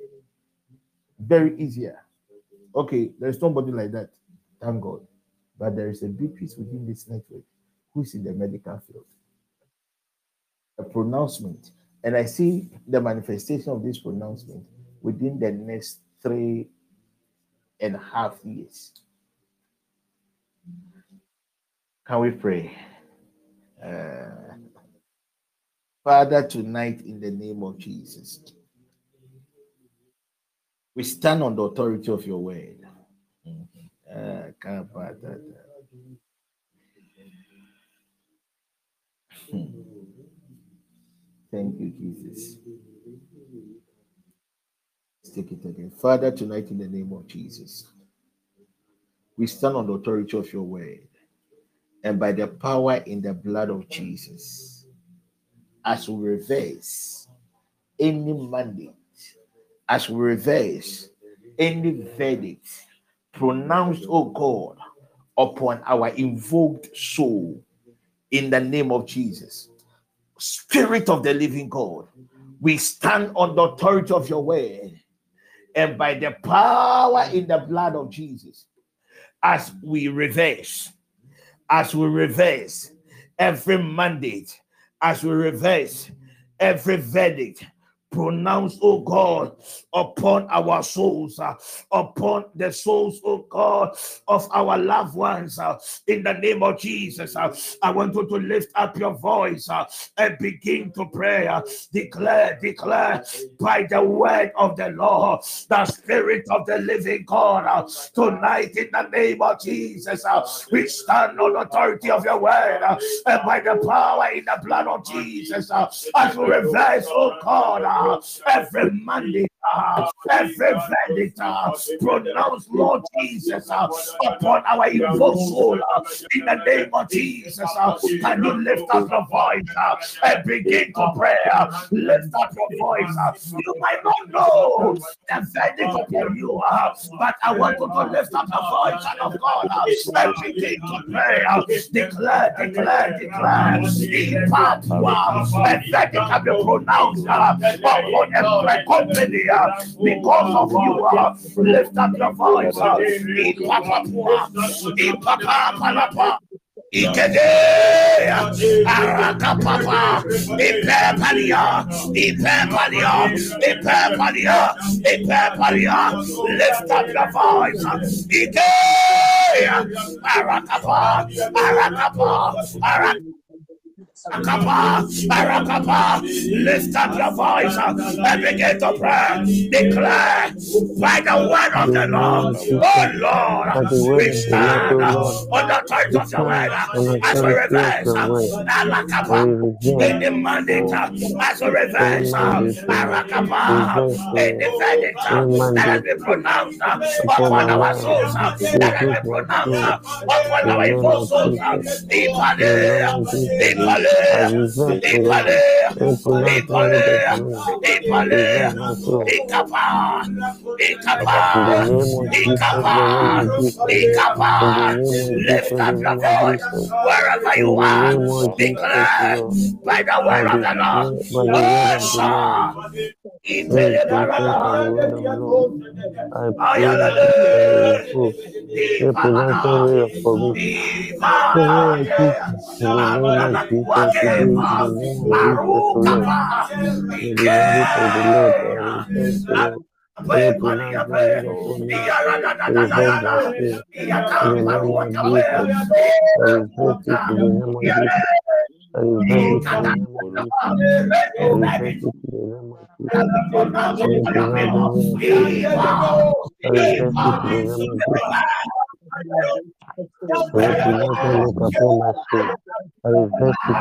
Very easier. Okay, there's nobody like that. Thank God. But there is a Beatrice within this network who is in the medical field. A pronouncement. And I see the manifestation of this pronouncement within the next three and a half years. Can we pray? Uh, Father, tonight in the name of Jesus, we stand on the authority of your word. Uh, Thank you, Jesus. Let's take it again. Father, tonight in the name of Jesus, we stand on the authority of your word and by the power in the blood of Jesus, as we reverse any mandate, as we reverse any verdict pronounced, oh God, upon our invoked soul in the name of Jesus. Spirit of the living God, we stand on the authority of your word and by the power in the blood of Jesus as we reverse as we reverse every mandate, as we reverse every verdict pronounced, oh God, upon our souls, uh, upon the souls, oh God, of our loved ones. Uh, in the name of Jesus, uh, I want you to lift up your voice uh, and begin to pray. Uh, declare, declare by the word of the Lord, the Spirit of the living God. Uh, tonight, in the name of Jesus, we stand on authority of your word and by the power in the blood of Jesus, as we reverse, oh God every Monday every verdict uh, pronounced, Lord Jesus, uh, upon our evil soul uh, in the name of Jesus. Uh, can you lift up your voice uh, and begin to pray? Uh, lift up your voice. Uh, you might not know the verdict upon you, uh, but I want you to lift up your voice, Son of God, uh, and begin to pray. Uh, declare, declare, declare. In part, a verdict can be pronounced uh, upon every company because of you. Uh, lift up your voice. Uh, Ikedea, Arakapapa, Ipepalia, Ipepalia, Ipepalia, Ipepalia, lift up your voice, Ikea, Arakapa, Arakapa, Arakapa. Arakapa, Arakapa, lift up your voice and begin to pray. Declare by the word of the Lord, oh Lord, we stand on the touch of your word as we reverse Arakapa in the mandate as we reverse Arakapa in the verdict that has been pronounced upon our souls, that has been pronounced upon our souls. Ipale, Ipale. Lift up your voice wherever you are. Declare by the word of the Lord. Oh, Ipele Lord any pronouncement, I regret it.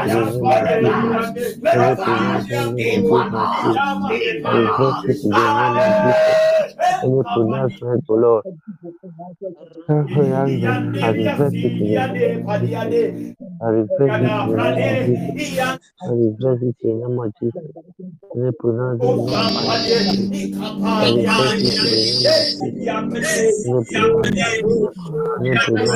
I the I the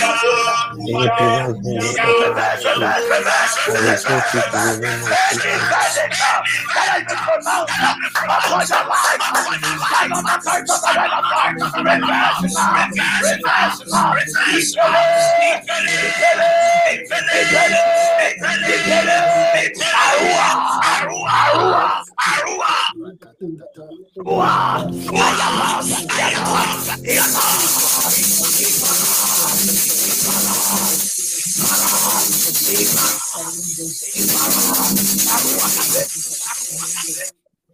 Arua, you Arua, Arua. 우와!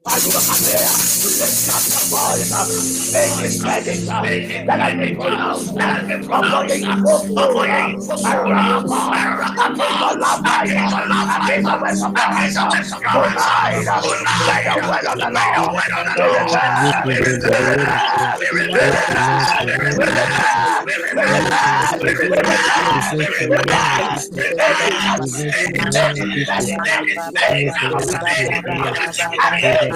Ayuda a Andrea, I don't love, I I I I I I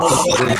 Yes,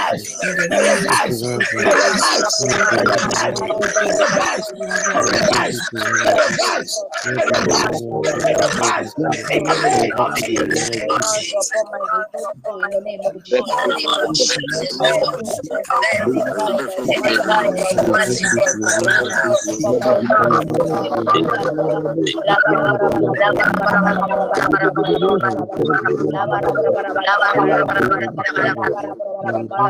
paz, pela paz, pela paz, pela paz, pela paz, pela paz, pela paz, pela paz, pela paz, em nome de Jesus, em nome de Jesus, Thank you.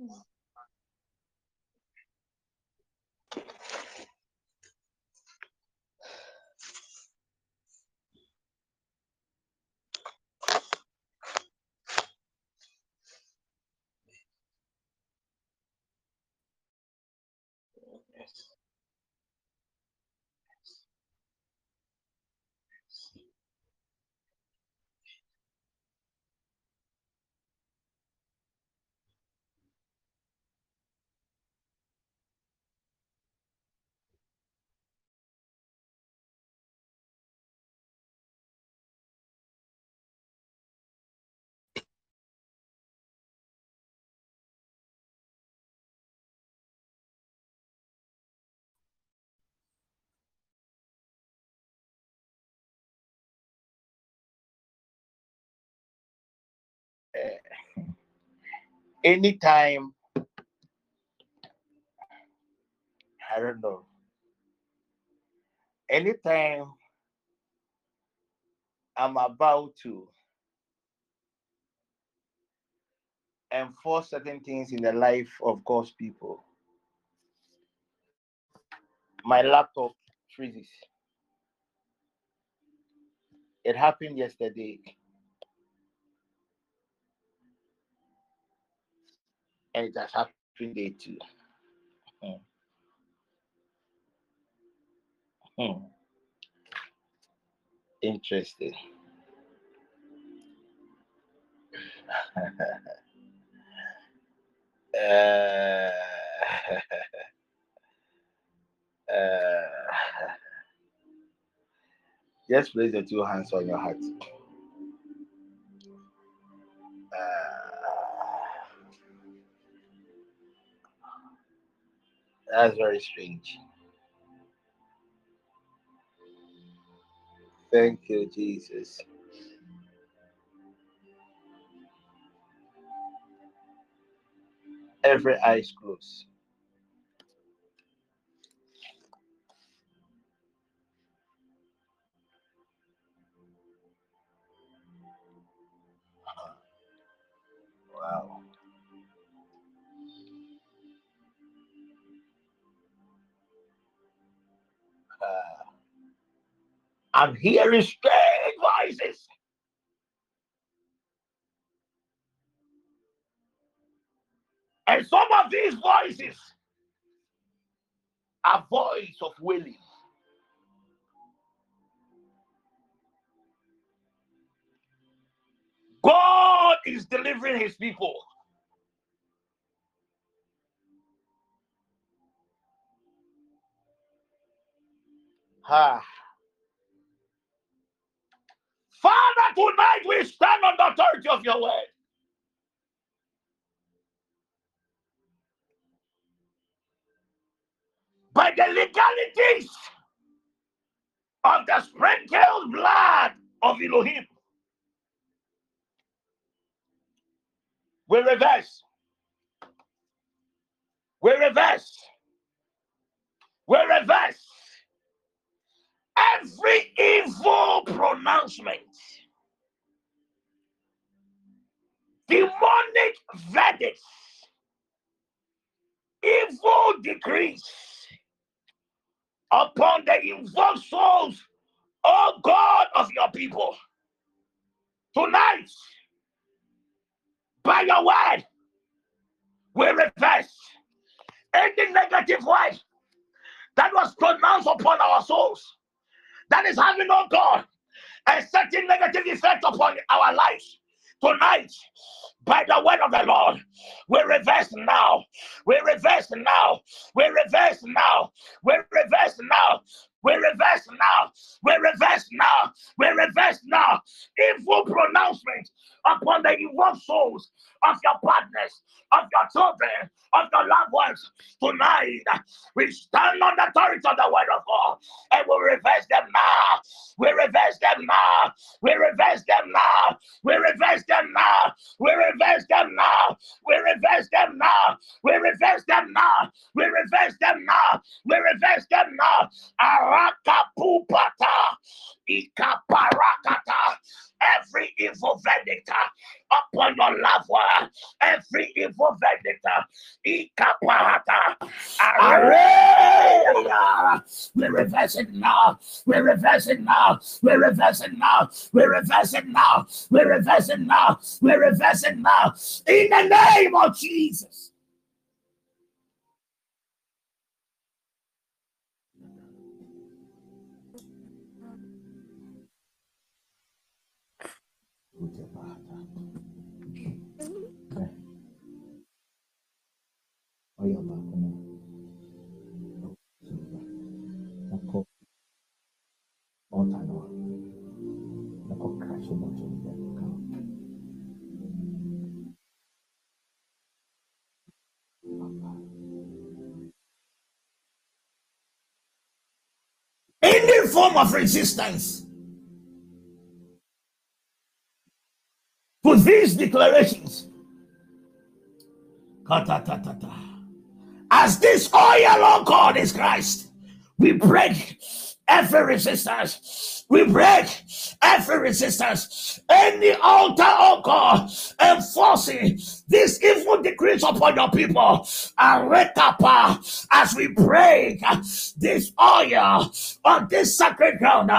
Mm. Ipalana. anytime I don't know. Anytime I'm about to enforce certain things in the life of God's people, my laptop freezes. It happened yesterday. And it has happened today too. Hmm. Hmm. Interesting. uh, <laughs> uh, just place the two hands on your heart. Uh, that's very strange. Thank you, Jesus. Every eyes closed. Wow. I'm hearing strange voices. And some of these voices are voice of wailing. God is delivering his people. Ah. Father, tonight we stand on the authority of your word. By the legalities of the sprinkled blood of Elohim, we reverse. We reverse. We reverse every evil pronouncement, demonic verdicts, evil decrees upon the invoked souls, O God of your people. Tonight, by your word, we reverse any negative word that was pronounced upon our souls that is having, oh God, a certain negative effect upon our lives. Tonight, by the word of the Lord, we reverse now. We reverse now. We reverse now. We reverse now. We reverse now. We reverse now. We reverse now. Evil pronouncement upon the evil souls of your partners, of your children, of your loved ones. Tonight, we stand on the authority of the word of God and we reverse them now. We reverse them now. We reverse them now. We reverse them now. We reverse them now. We reverse them now. We reverse them now. We reverse them now. We reverse them now. Arakapupata. Ikaparakata. Every evil verdict uh, upon your loved one, every evil verdict, uh, ikapahata, araya. we reverse it now, we reverse it now, we reverse it now, we reverse it now, we reverse it now, we reverse it now, in the name of Jesus. No bɛ ka Any form of resistance to these declarations. As this oil, on God, is Christ, we break every resistance. We break every resistance. Any altar, oh God, enforcing this evil decrees upon your people. And rekapa as we break this oil on this sacred ground,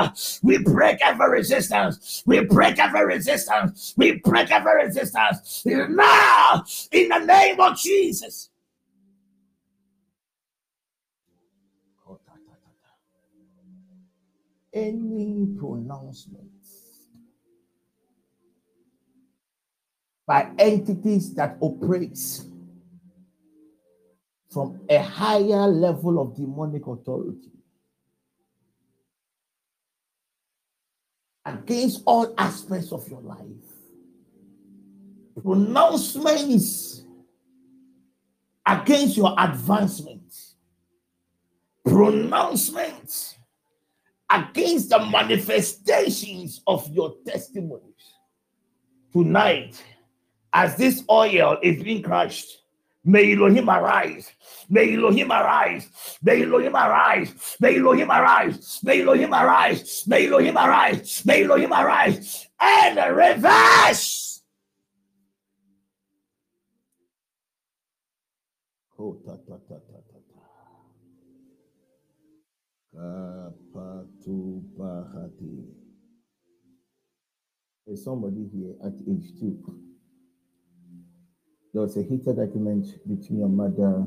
we break every resistance. We break every resistance. We break every resistance. Now, in the name of Jesus. Any pronouncements by entities that operates from a higher level of demonic authority against all aspects of your life. Pronouncements against your advancement. Pronouncements against the manifestations of your testimonies. Tonight, as this oil is being crushed, may Elohim arise. May Elohim arise. May Elohim arise. May Elohim arise. May Elohim arise. May Elohim arise. May Elohim arise. And reverse. Oh, ta, ta, ta. There's somebody here at age two. There was a heated argument between your mother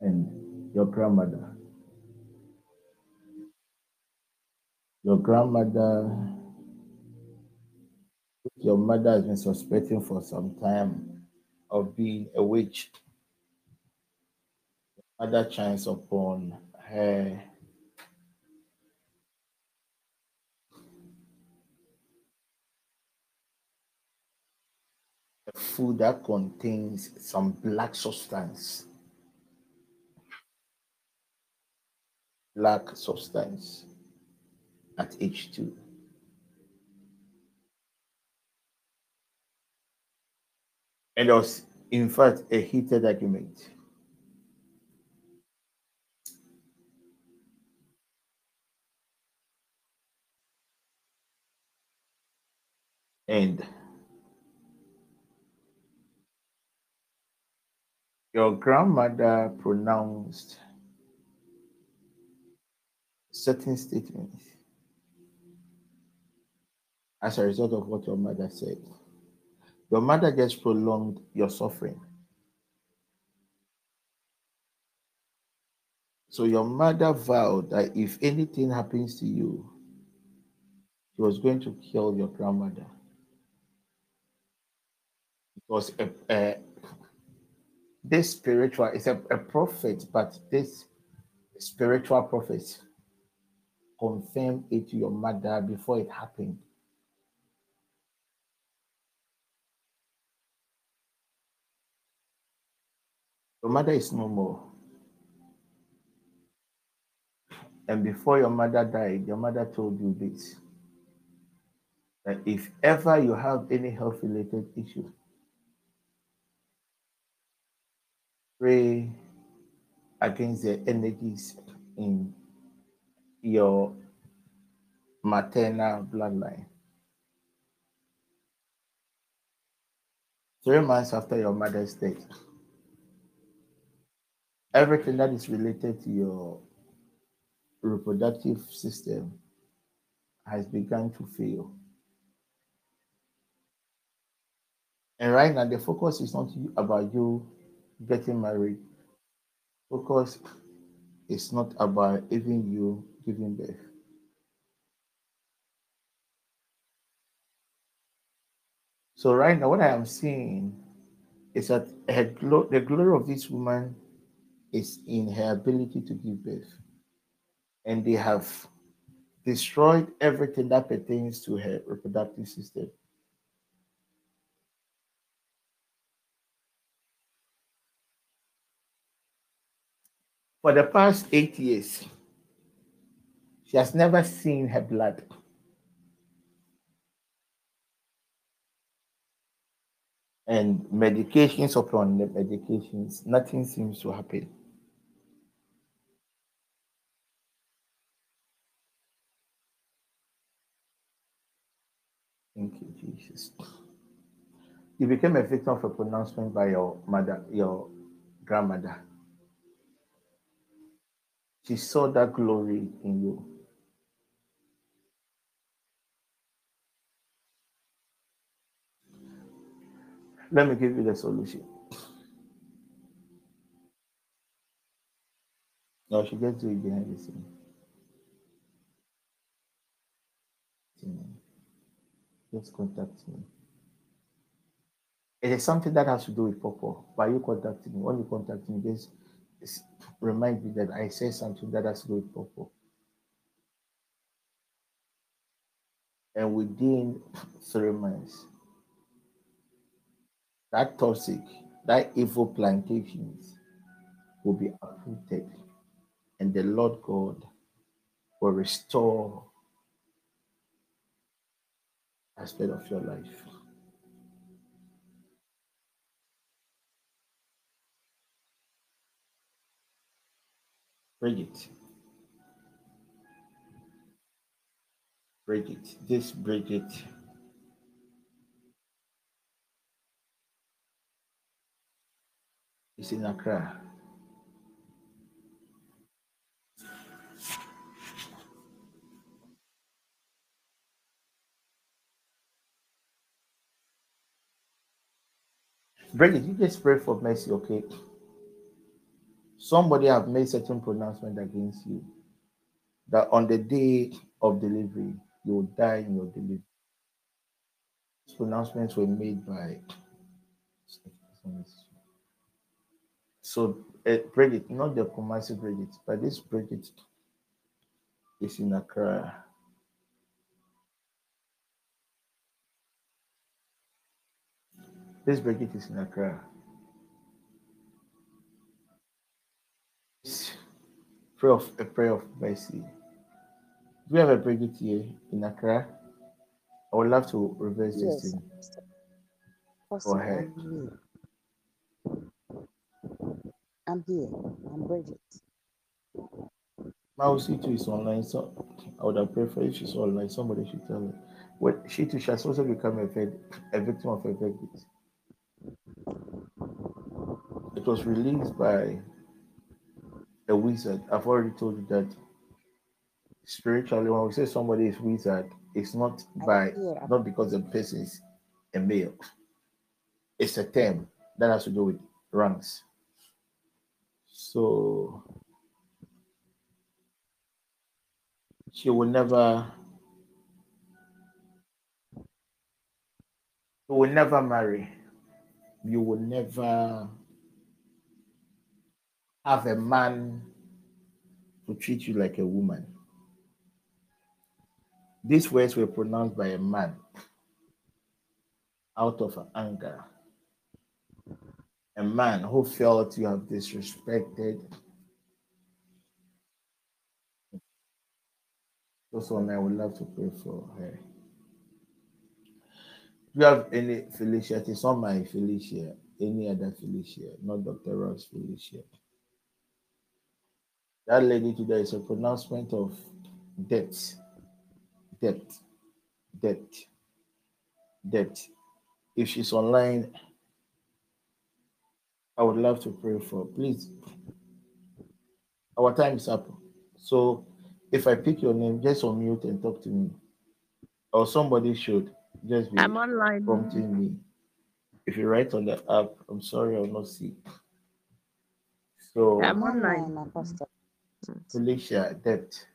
and your grandmother. Your grandmother, your mother has been suspecting for some time of being a witch other chance upon her food that contains some black substance. Black substance at H2. And there was, in fact, a heated argument. And your grandmother pronounced certain statements as a result of what your mother said. Your mother just prolonged your suffering. So your mother vowed that if anything happens to you, she was going to kill your grandmother because a, a, this spiritual is a, a prophet, but this spiritual prophet confirmed it to your mother before it happened. Your mother is no more. And before your mother died, your mother told you this that if ever you have any health related issue, pray against the energies in your maternal bloodline. Three months after your mother's death, everything that is related to your reproductive system has begun to fail. And right now, the focus is not about you getting married. Focus is not about even you giving birth. So right now, what I am seeing is that glo- the glory of this woman is in her ability to give birth, and they have destroyed everything that pertains to her reproductive system. For the past eight years, she has never seen her blood. And medications upon the medications, nothing seems to happen. Thank you, Jesus. You became a victim of a pronouncement by your mother, your grandmother. She saw that glory in you. Let me give you the solution. No, she gets to it behind the scene. Just contact me. It is something that has to do with purple. By you contacting me, when you contact me, just remind me that I say something that has to purpose. And within three months, that toxic, that evil plantations will be uprooted, and the Lord God will restore aspect of your life. Bridget. Bridget. This Bridget. is in Accra. Bridget, you just pray for mercy, okay? Somebody have made certain pronouncement against you that on the day of delivery, you will die in your delivery. These pronouncements were made by so uh, Bridget, not the Kumasi Bridget, but this Bridget is in Accra. This Bridget is in Accra. It's prayer of a prayer of mercy. Do we have a Bridget here in Accra? I would love to reverse this Yes. thing. Apostle, ahead. I'm here. I'm Bridget. Mausi too is online, so I would have preferred if she's online. Somebody should tell her. What she too she has also become a, vid- a victim of a verdict. It was released by a wizard. I've already told you that spiritually, when we say somebody is wizard, it's not by not because the person is a male. It's a term that has to do with ranks. So she will never you will never marry. You will never have a man to treat you like a woman. These words were pronounced by a man out of anger. A man who felt you have disrespected. Those one I would love to pray for her. Do you have any Felicia? It is not my Felicia, any other Felicia, not Dr. Ross Felicia. That lady today is a pronouncement of death. Debt. Debt. Debt. If she's online, I would love to pray for. Please. Our time is up. So if I pick your name, just unmute and talk to me. Or somebody should just be I'm online. prompting me. If you write on the app, I'm sorry I'll not see. So I'm online. Online, Apostle. Felicia, debt.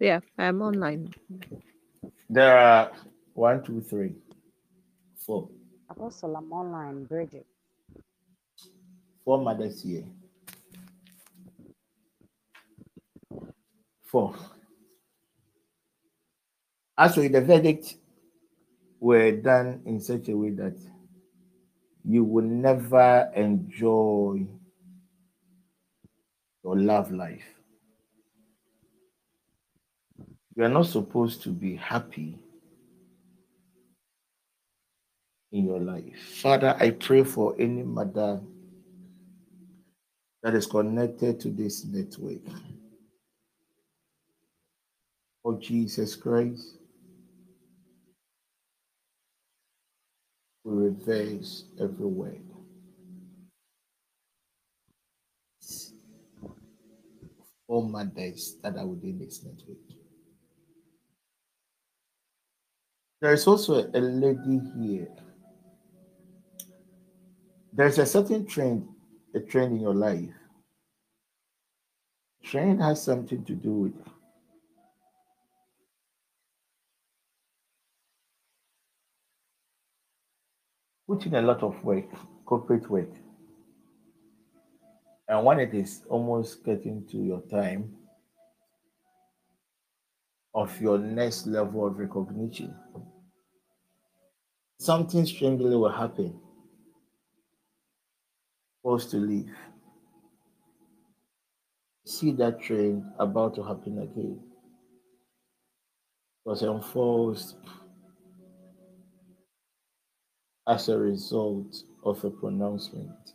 Yeah, I'm online. There are one, two, three, four, Apostle, I'm online. Bridget. four mothers here. Four. Actually, the verdict were done in such a way that you will never enjoy your love life. You are not supposed to be happy in your life. Father, I pray for any mother that is connected to this network. Oh, Jesus Christ, we reverse every word. All mothers that i are within this network. There is also a lady here. There's a certain trend, a trend in your life. Trend has something to do with putting a lot of work, corporate work. And when it is almost getting to your time of your next level of recognition, something strangely will happen. Forced to leave. See that train about to happen again. Was enforced as a result of a pronouncement.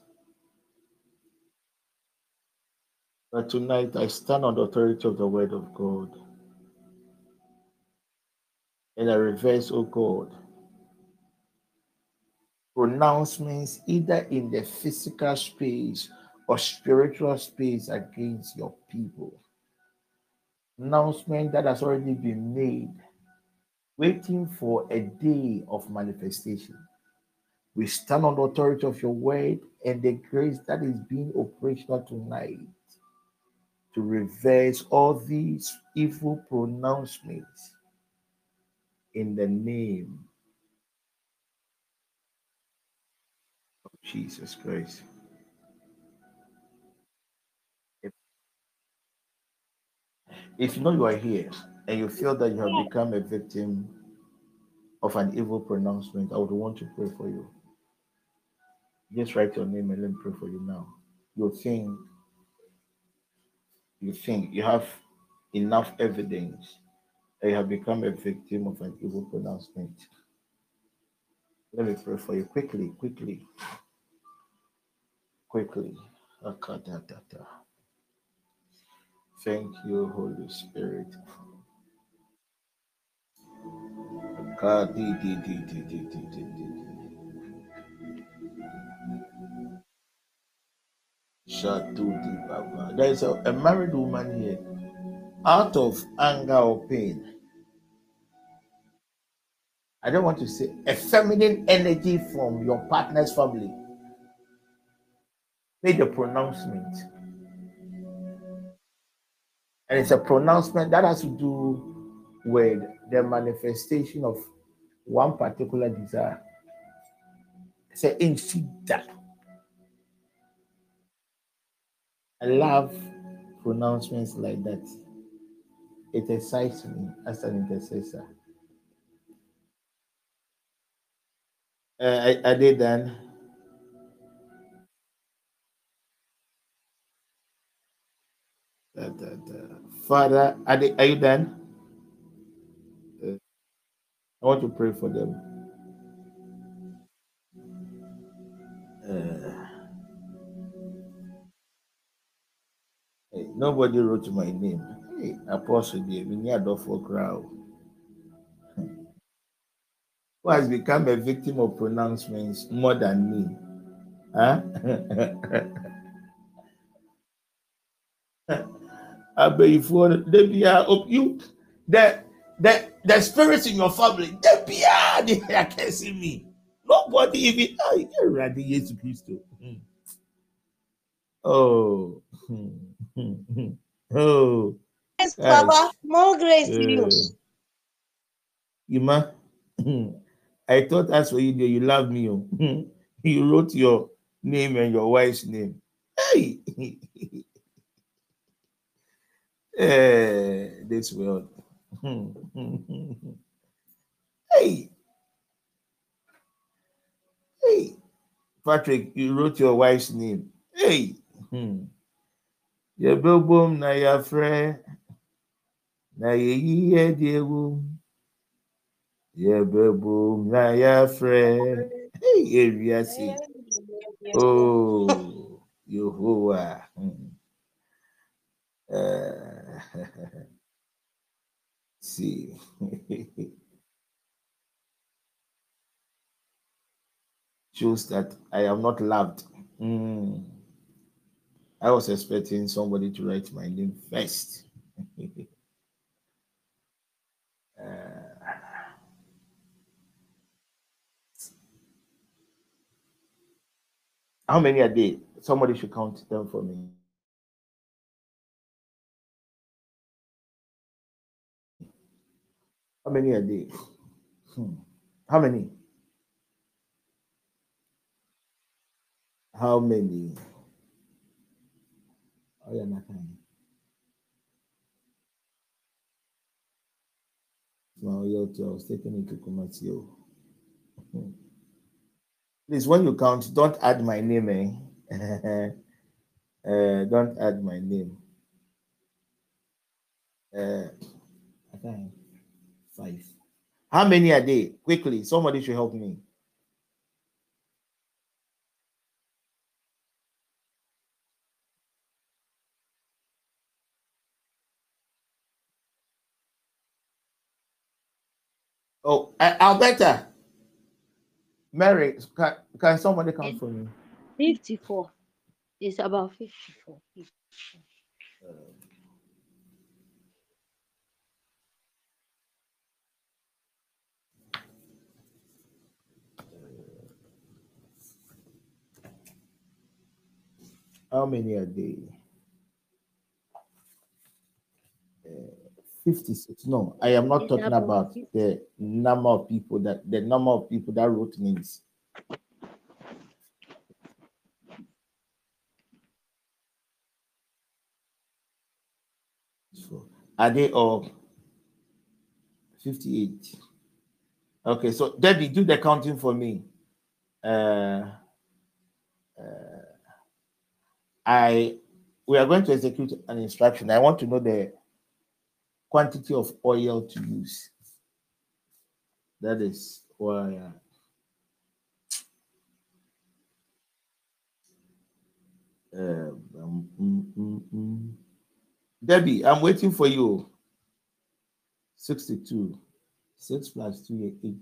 But tonight I stand on the authority of the word of God. And I reverse, oh God, pronouncements either in the physical space or spiritual space against your people. Announcement that has already been made, waiting for a day of manifestation. We stand on the authority of your word and the grace that is being operational tonight to reverse all these evil pronouncements in the name of Jesus Christ. If you know you are here and you feel that you have become a victim of an evil pronouncement, I would want to pray for you. Just write your name and let me pray for you now. You think you think you have enough evidence that you have become a victim of an evil pronouncement. Let me pray for you quickly, quickly, quickly. Thank you, Holy Spirit. There is a, a married woman here. Out of anger or pain, I don't want to say a feminine energy from your partner's family made a pronouncement. And it's a pronouncement that has to do with the manifestation of one particular desire. Say, in that. I love pronouncements like that. It excites me as an intercessor. Uh, I, I did then. Da, da, da. Father, are, they, are you done? Uh, I want to pray for them. Uh, hey, nobody wrote my name. Hey, Apostle deɛ menni adɔfoɔ koraa o. Who has become a victim of pronouncements more than me? Huh? Da biara, op- you, the, the, the spirits in your family, da biara, they are cursing me. Nobody even, ah, Awurade Yesu Kristo. Hmm. Oh. <laughs> Oh. Yes, Yes. More grace to you. Ima, <laughs> I thought as for you, you love me. oh. <laughs> you wrote your name and your wife's name. Hey, Eh, this world. hey, hey, Patrick, you wrote your wife's name. Hey, hmm. Yebobom na yafre na yeyi edi ewu. Yebobom na yafre. Hey, ewiase. Oh, Yehovah. Hmm. Uh, <laughs> see. <laughs> Shows that I am not loved. Hmm. I was expecting somebody to write my name first. <laughs> Uh, how many are there? Somebody should count them for me. How many are there? Hmm. How many? How many? Not kind. Well, I was taking it to. Please, when you count, don't add my name, eh? <laughs> uh, don't add my name. Uh, okay, five. How many are day? Quickly, somebody should help me. Oh, Alberta, Mary, can, can somebody count for me? 54. It's about 54. How many a day? Uh, 56. No, I am not talking about about 50. the number of people that the number of people that wrote names. So are they all 58? Okay, so Debbie, do the counting for me. Uh, uh, I we are going to execute an instruction. I want to know the quantity of oil to use. That is why. uh, um. Debbie, I'm waiting for you. 62. 6 plus 2 is 8.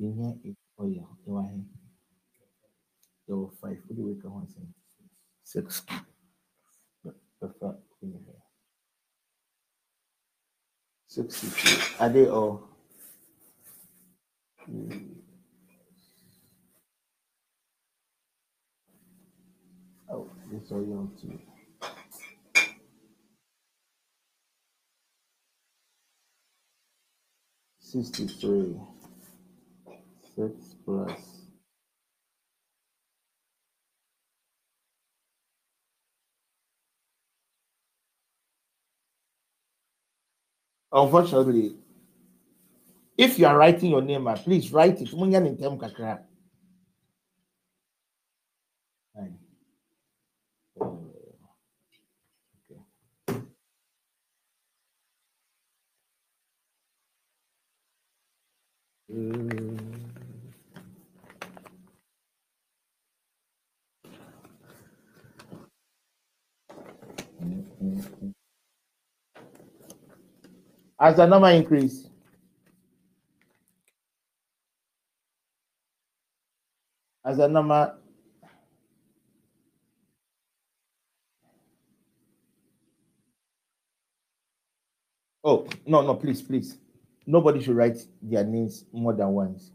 In here, 8 oil. You are here. There were 5. What do we come on saying? 6. The- the in here. 62. Are they all? Oh, this young too. Sixty-three. Six plus. Unfortunately, if you are writing your name, ah, please write it. Munya ni ntem kakra. Aye. Uh, okay. Mm. Mm, mm, mm. As the number increase, as the number Oh, no, no, please, please. Nobody should write their names more than once.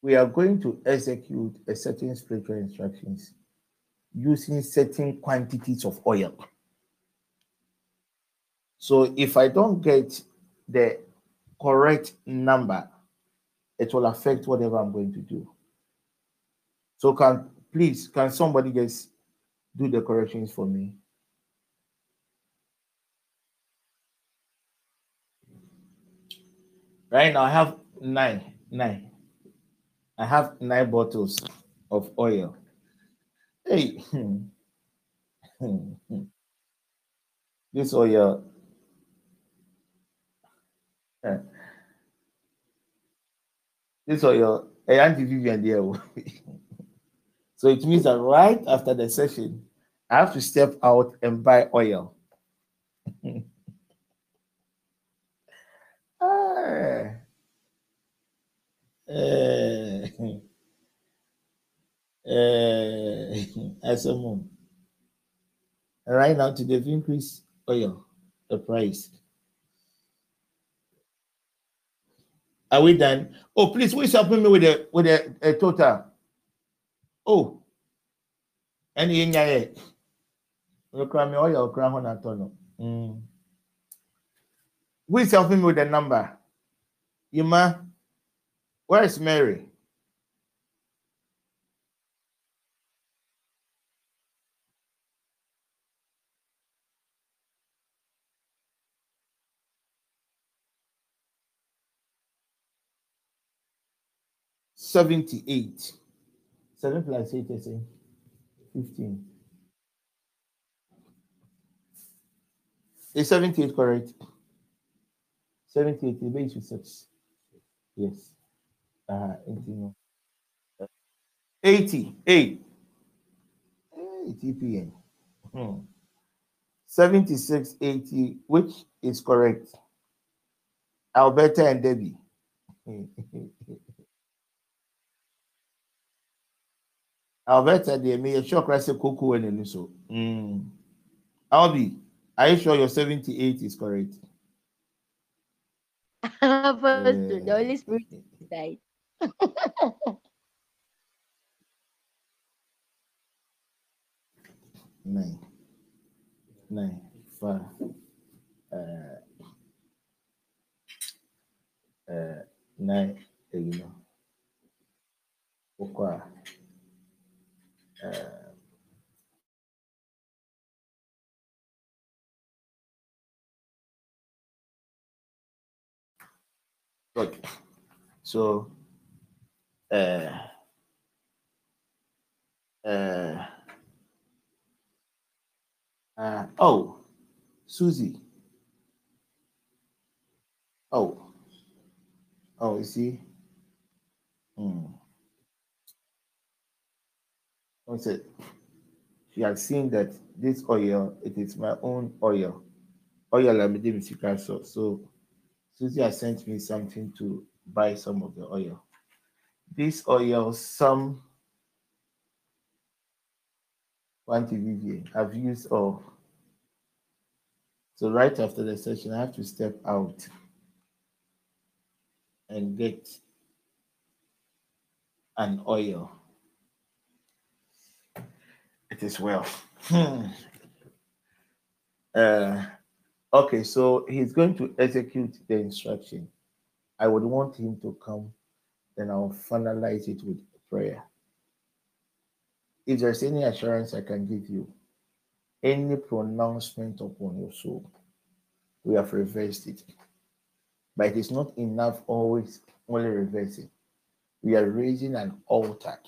We are going to execute a certain spiritual instructions using certain quantities of oil. So if I don't get the correct number, it will affect whatever I'm going to do. So can please can somebody just do the corrections for me? Right now I have nine, nine. I have nine bottles of oil. Hey, <laughs> this oil. This hey, Auntie Vivian so it means that right after the session, I have to step out and buy oil. <laughs> Ah. <laughs> A mom. Right now, to they've increased oil, the price. Are we done? Oh, please, who is helping me with the with the uh, total? Oh, any in your at me, oil, crown on a ton. Mm. Who is helping me with the number? Yuma, where is Mary? Seventy-eight. Seven plus eight is eh, fifteen. Is seventy-eight correct? Seventy-eight, the base is six. Yes. Uh, 80, no. 80, 8. 80 p.m. Hmm. 76, 80, which is correct? Alberta and Debbie. <laughs> Alberta, they may a shock rice cocoa and so. Mm. Albie, are you sure your 78 is correct? <laughs> Pastor, the Eh, Holy Spirit died. <laughs> nine, nine, five, uh, uh, nine, you know, okwa, uh, okay, so, uh, uh, uh, oh, Susie, oh, oh, you see, hmm. What's it? She had seen that this oil, it is my own oil. Oil I'm doing so. So Susie has sent me something to buy some of the oil. This oil, some quantity I've used all. So right after the session, I have to step out and get an oil. Is well. Hmm. Uh, okay, so he's going to execute the instruction. I would want him to come, then I'll finalize it with prayer. If there's any assurance I can give you, any pronouncement upon your soul, we have reversed it. But it is not enough always only reversing. We are raising an altar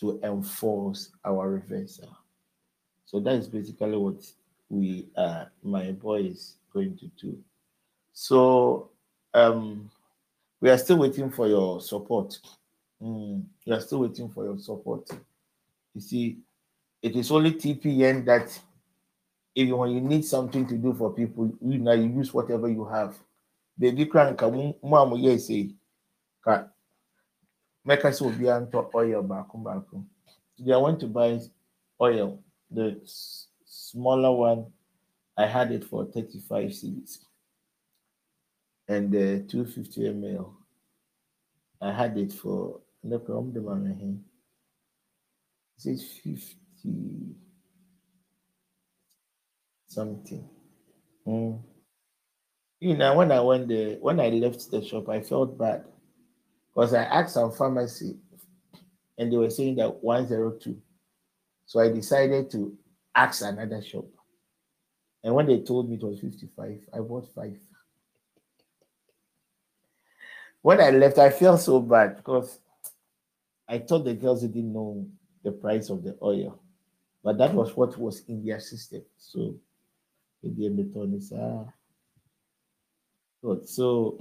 to enforce our reversal. So that is basically what we uh my boy is going to do. So um we are still waiting for your support. Mm, we are still waiting for your support. You see, it is only TPN that if you when you need something to do for people, you know you use whatever you have. Baby crank mom yes say ka make us will be on top oil back back. They want to buy oil, the smaller one. I had it for 35 cedis and the 250 ml. I had it for look on the man here. It says 50 something. Mm. You know, when I went there, when I left the shop, I felt bad because I asked some pharmacy and they were saying that 102. So I decided to ask another shop. And when they told me it was 55, I bought five. When I left, I felt so bad because I thought the girls didn't know the price of the oil, but that was what was in their system. So good. So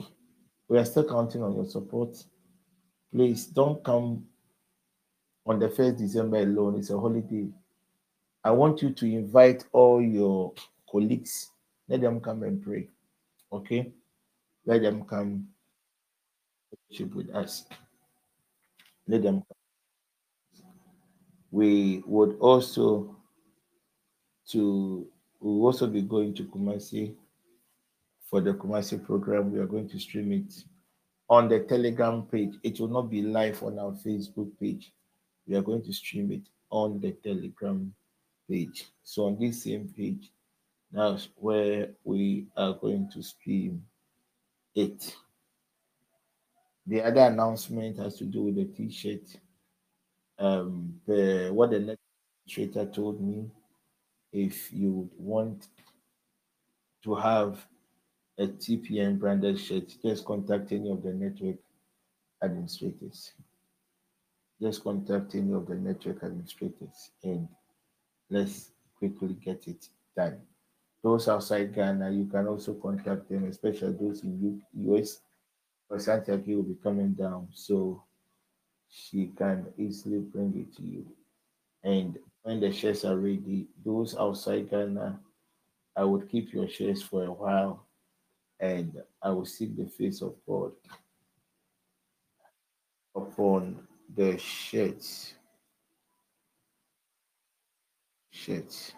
we are still counting on your support. Please don't come on the first December alone. It's a holiday. I want you to invite all your colleagues. Let them come and pray. Okay? Let them come worship with us. Let them come. We would also to we will also be going to Kumasi for the Kumasi program. We are going to stream it on the Telegram page. It will not be live on our Facebook page. We are going to stream it on the Telegram page. So on this same page, that's where we are going to stream it. The other announcement has to do with the T-shirt. Um, the what the administrator told me, if you want to have a TPN branded shirt, just contact any of the network administrators. Just contact any of the network administrators and let's quickly get it done. Those outside Ghana, you can also contact them, especially those in US. Because Santiago will be coming down, so she can easily bring it to you. And when the shares are ready, those outside Ghana, I would keep your shares for a while and I will seek the face of God upon the shirts. Shirts.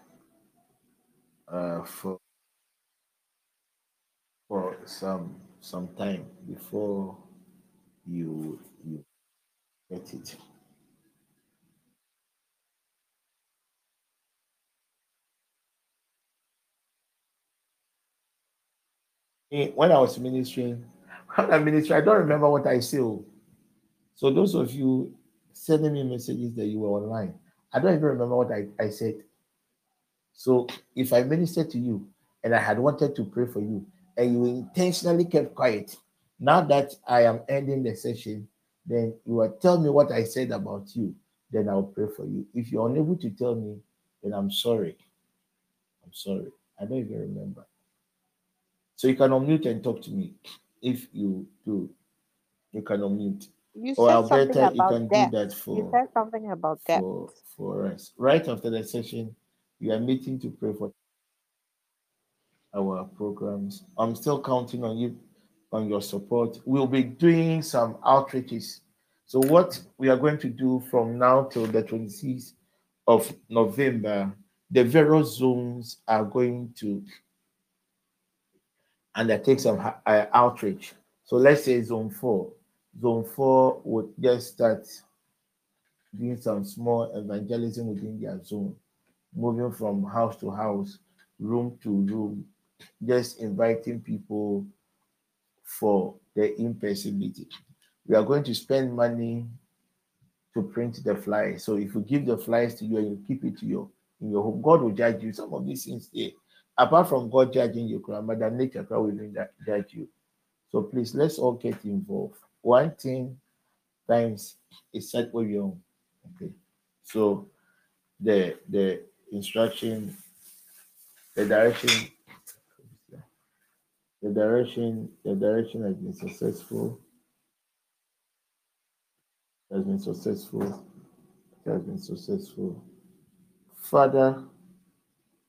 Uh, for for some some time before you you get it. Eh, when I was ministering, <laughs> when I minister, I don't remember what I say. oh. So those of you sending me messages that you were online, I don't even remember what I, I said. So if I ministered to you and I had wanted to pray for you and you intentionally kept quiet, now that I am ending the session, then you will tell me what I said about you, then I'll pray for you. If you're unable to tell me, then I'm sorry. I'm sorry. I don't even remember. So you can unmute and talk to me if you do. You can unmute. You Or said Alberta, something you about can do that You for said something about debt. for for us. Right after the session, we are meeting to pray for our programs. I'm still counting on you, on your support. We'll be doing some outreaches. So what we are going to do from now till the 26th of November, the various zones are going to undertake some ha- uh, outreach. So let's say zone four. Zone four would just start doing some small evangelism within their zone, moving from house to house, room to room, just inviting people for the in-person meeting. We are going to spend money to print the flyers. So if you give the flyers to you and you keep it to your in your home, God will judge you. Some of these things there, apart from God judging you, Mother Nature will judge you. So please let's all get involved. One thing times is set where you okay. So the the instruction, the direction, the direction, the direction has been successful. Has been successful. Has been successful. Father,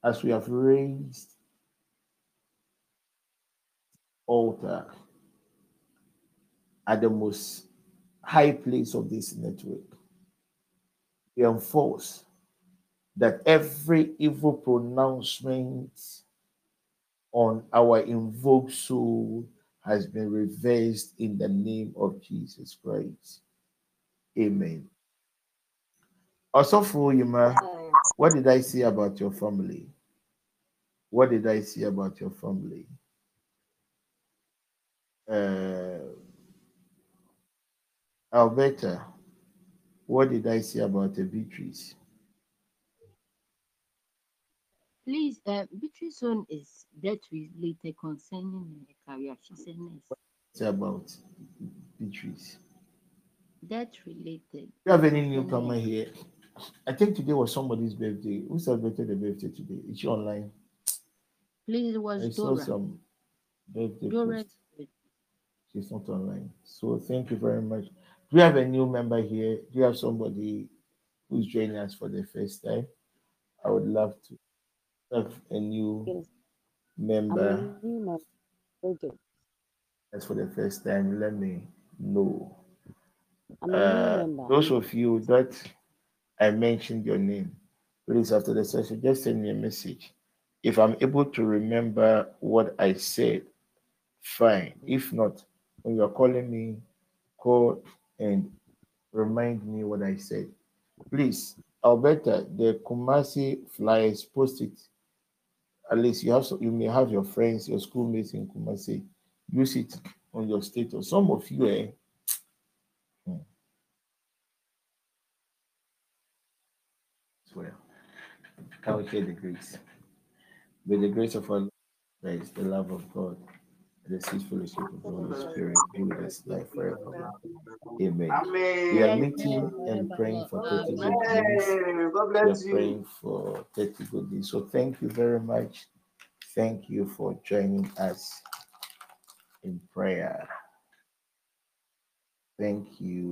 as we have raised altar at the most high place of this network, we enforce that every evil pronouncement on our invoked soul has been reversed in the name of Jesus Christ. Amen. Also, for you, what did I say about your family? What did I say about your family? Uh, Alberta, what did I say about the Beatrice? Please, uh, Beatrice's own is death related concerning her career. She's a nurse. About Beatrice. Death related. Do you have any newcomer here? I think today was somebody's birthday. Who celebrated the birthday today? Is she online? Please, it I was saw Dora. some birthday Dora. post. She's not online. So thank you very much. Do you have a new member here? Do you have somebody who's joining us for the first time? I would love to have a new Yes. Member a new member, that's for the first time. Let me know. I'm a Uh, member. those of you that I mentioned your name, please after the session, just send me a message. If I'm able to remember what I said, fine. If not, when you're calling me, call and remind me what I said. Please, Alberta, the Kumasi flyers, post it. At least you have so you may have your friends, your schoolmates in Kumasi. Use it on your status. Some of you, eh, well. Can we share the grace? With the grace of our Lord Christ, the love of God, and the sweet fellowship of the Holy Spirit be with us now forever. Amen. We are meeting and praying for 30 good days. God We are bless you. praying for 30 good days. So thank you very much. Thank you for joining us in prayer. Thank you.